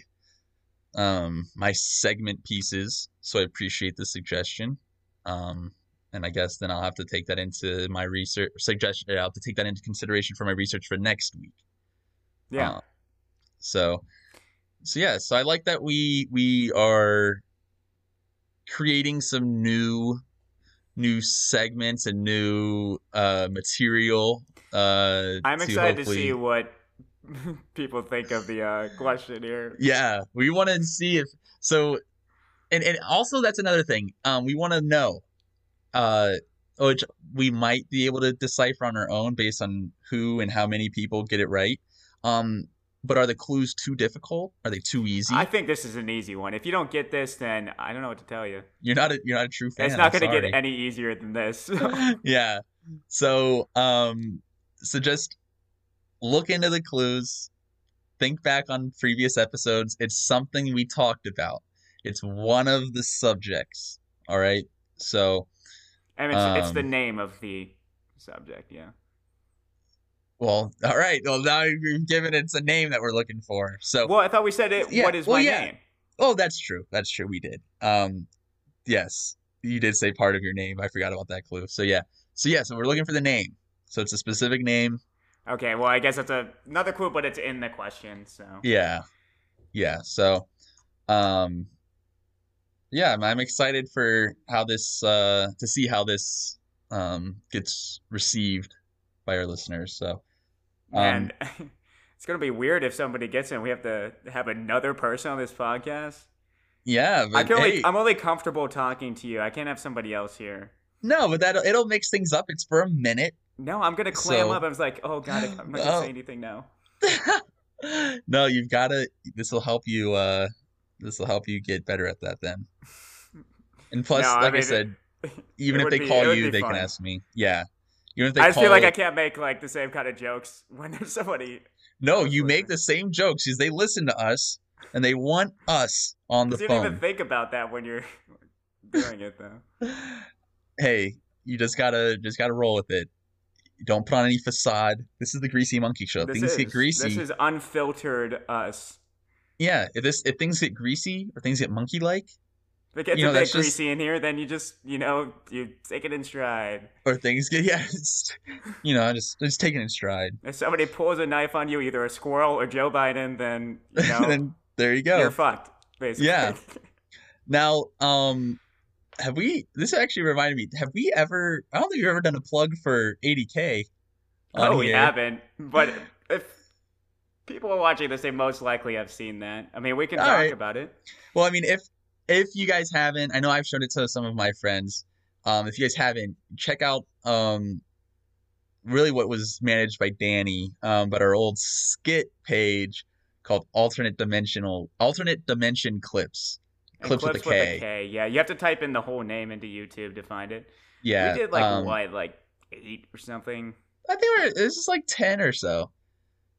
um my segment pieces. So I appreciate the suggestion. Um, and I guess then I'll have to take that into my research suggestion. I'll have to take that into consideration for my research for next week. Yeah. Uh, so, so yeah, so I like that we we are creating some new new segments and new uh material. Uh, I'm excited to hopefully- see what [LAUGHS] people think of the uh, question here. Yeah, we want to see if so, and and also that's another thing. Um, we want to know, uh, which we might be able to decipher on our own based on who and how many people get it right. Um, but are the clues too difficult? Are they too easy? I think this is an easy one. If you don't get this, then I don't know what to tell you. You're not a you're not a true fan. it's not going to get any easier than this. [LAUGHS] yeah. So um so just look into the clues, think back on previous episodes. It's something we talked about. It's one of the subjects. All right. So And it's, it's the Um, name of the subject. Yeah. well, all right. Well now you've given it a name that we're looking for. So Well, I thought we said it. Yeah, What is well, my yeah. name? oh that's true. That's true. We did. Um yes. You did say part of your name. I forgot about that clue. So yeah. So yeah, so we're looking for the name. So it's a specific name. Okay. Well, I guess that's a, another clue, but it's in the question. So. Yeah. Yeah. So, um, yeah, I'm, I'm excited for how this, uh, to see how this, um, gets received by our listeners. So, um, And [LAUGHS] it's gonna be weird if somebody gets and We have to have another person on this podcast. yeah, I can only, hey, I'm only comfortable talking to you. I can't have somebody else here. no, but that it'll mix things up. It's for a minute. No, I'm gonna clam So- up. I was like, oh god, I'm not gonna Oh. say [GASPS] anything now. [LAUGHS] no, you've got to, this will help you, uh, this will help you get better at that then. [LAUGHS] And plus, No, like I mean, it- said, [LAUGHS] even it if they be- call you, they fun. can ask me. Yeah. Even if they I just feel like I can't make like the same kind of jokes when there's somebody. No, you make the same jokes because they listen to us and they want us on the You don't phone. even think about that when you're doing it though. hey, you just gotta just gotta roll with it. Don't put on any facade. This is the Greasy Monkey Show. This things is, get greasy. This is unfiltered us. Yeah, if this if things get greasy or things get monkey like, If it gets You know, a bit that's just- greasy in here, then you just, you know, you take it in stride. or things get [LAUGHS] yeah, you know, just just take it in stride. If somebody pulls a knife on you, either a squirrel or Joe Biden, then you [LAUGHS] know then there you go. you're fucked. Basically. Yeah. [LAUGHS] Now, um, have we? This actually reminded me. Have we ever? I don't think we've ever done a plug for ADK. on oh, we here. haven't. But [LAUGHS] if people are watching this, they most likely have seen that. I mean, we can All talk right. about it. Well, I mean, if if you guys haven't, I know I've shown it to some of my friends. Um, if you guys haven't, check out um, really what was managed by Danny, um, but our old skit page called alternate dimensional alternate dimension clips. Clips with a K. K. Yeah, you have to type in the whole name into YouTube to find it. Yeah, we did like um, what, like eight or something. I think we're this is like ten or so.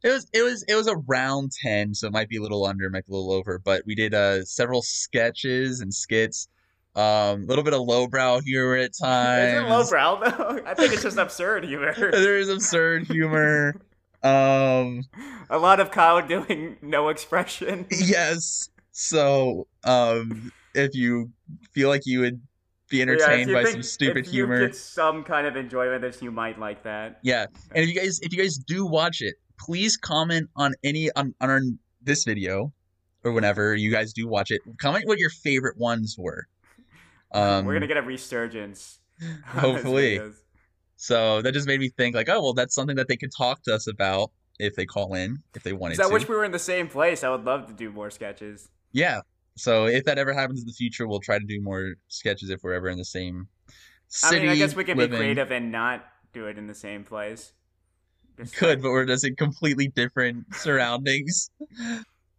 It was it was it was around ten, so it might be a little under, might be a little over. But we did uh several sketches and skits, um, a little bit of lowbrow humor at times. Is it lowbrow though? [LAUGHS] I think it's just absurd humor. [LAUGHS] there is absurd humor. [LAUGHS] Um, A lot of Kyle doing no expression. yes. So, um, if you feel like you would be entertained you by think- some stupid if you humor, get some kind of enjoyment, this you might like that. yeah. And if you guys if you guys do watch it, please comment on any on on our, this video or whenever you guys do watch it. Comment what your favorite ones were. Um, [LAUGHS] We're gonna get a resurgence. [LAUGHS] hopefully. So that just made me think like, oh well, that's something that they could talk to us about if they call in, if they wanted Because I to. wish we were in the same place. I would love to do more sketches. Yeah. So if that ever happens in the future, we'll try to do more sketches if we're ever in the same city. I mean, I guess we can living. be creative and not do it in the same place. Just Could, like- but we're just in completely different [LAUGHS] surroundings.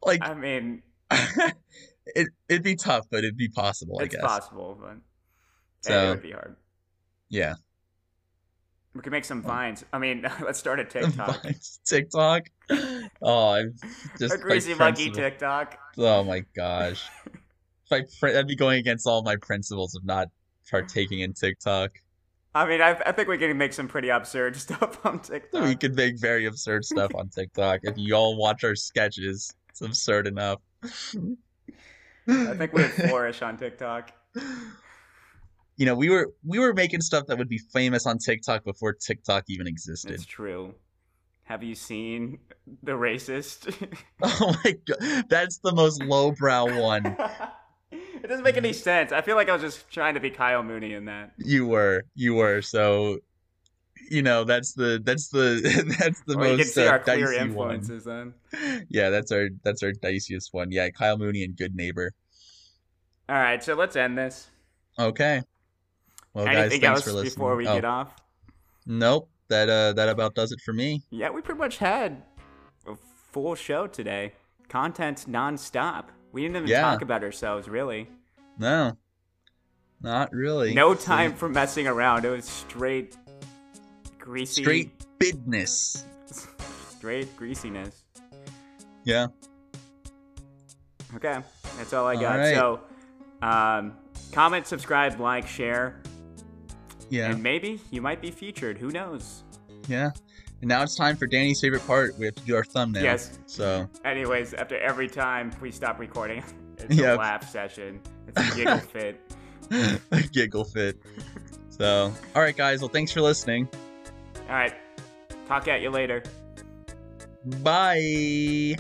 Like I mean, [LAUGHS] it it'd be tough, but it'd be possible, I it's guess. possible, but So- it would be hard. Yeah. We could make some oh. vines. I mean, [LAUGHS] let's start a TikTok. Vines, TikTok. Oh, I'm just a greasy my monkey principle- TikTok. Oh my gosh. If I pr- that'd be going against all my principles of not partaking in TikTok. I mean, I, I think we can make some pretty absurd [LAUGHS] stuff on TikTok. We could make very absurd stuff on TikTok. If you all watch our sketches, it's absurd enough. I think we would flourish on [LAUGHS] TikTok. You know, we were we were making stuff that would be famous on TikTok before TikTok even existed. It's true. Have you seen the racist? [LAUGHS] Oh my god, that's the most lowbrow one. [LAUGHS] it doesn't make any sense. I feel like I was just trying to be Kyle Mooney in that. You were, you were. So, you know, that's the that's the [LAUGHS] that's the Well, you most can see uh, our clear dicey one. influences then. Yeah, that's our that's our diciest one. Yeah, Kyle Mooney and Good Neighbor. All right, so let's end this. Okay. Well, guys, thanks else for listening. before we Oh, get off? Nope. That uh that about does it for me. Yeah, we pretty much had a full show today. Content nonstop. We didn't even Yeah. talk about ourselves really. No. Not really. No time for messing around. It was straight greasy. Straight business. [LAUGHS] straight greasiness. Yeah. Okay, that's all I All got. right. So, um, comment, subscribe, like, share, Yeah. and maybe you might be featured. Who knows? Yeah. And now it's time for Danny's favorite part. We have to do our thumbnail. Yes. So Anyways, after every time we stop recording, [LAUGHS] it's Yep. a laugh session. It's a [LAUGHS] giggle fit. a giggle fit. So all right guys, well thanks for listening. All right, talk at you later. Bye.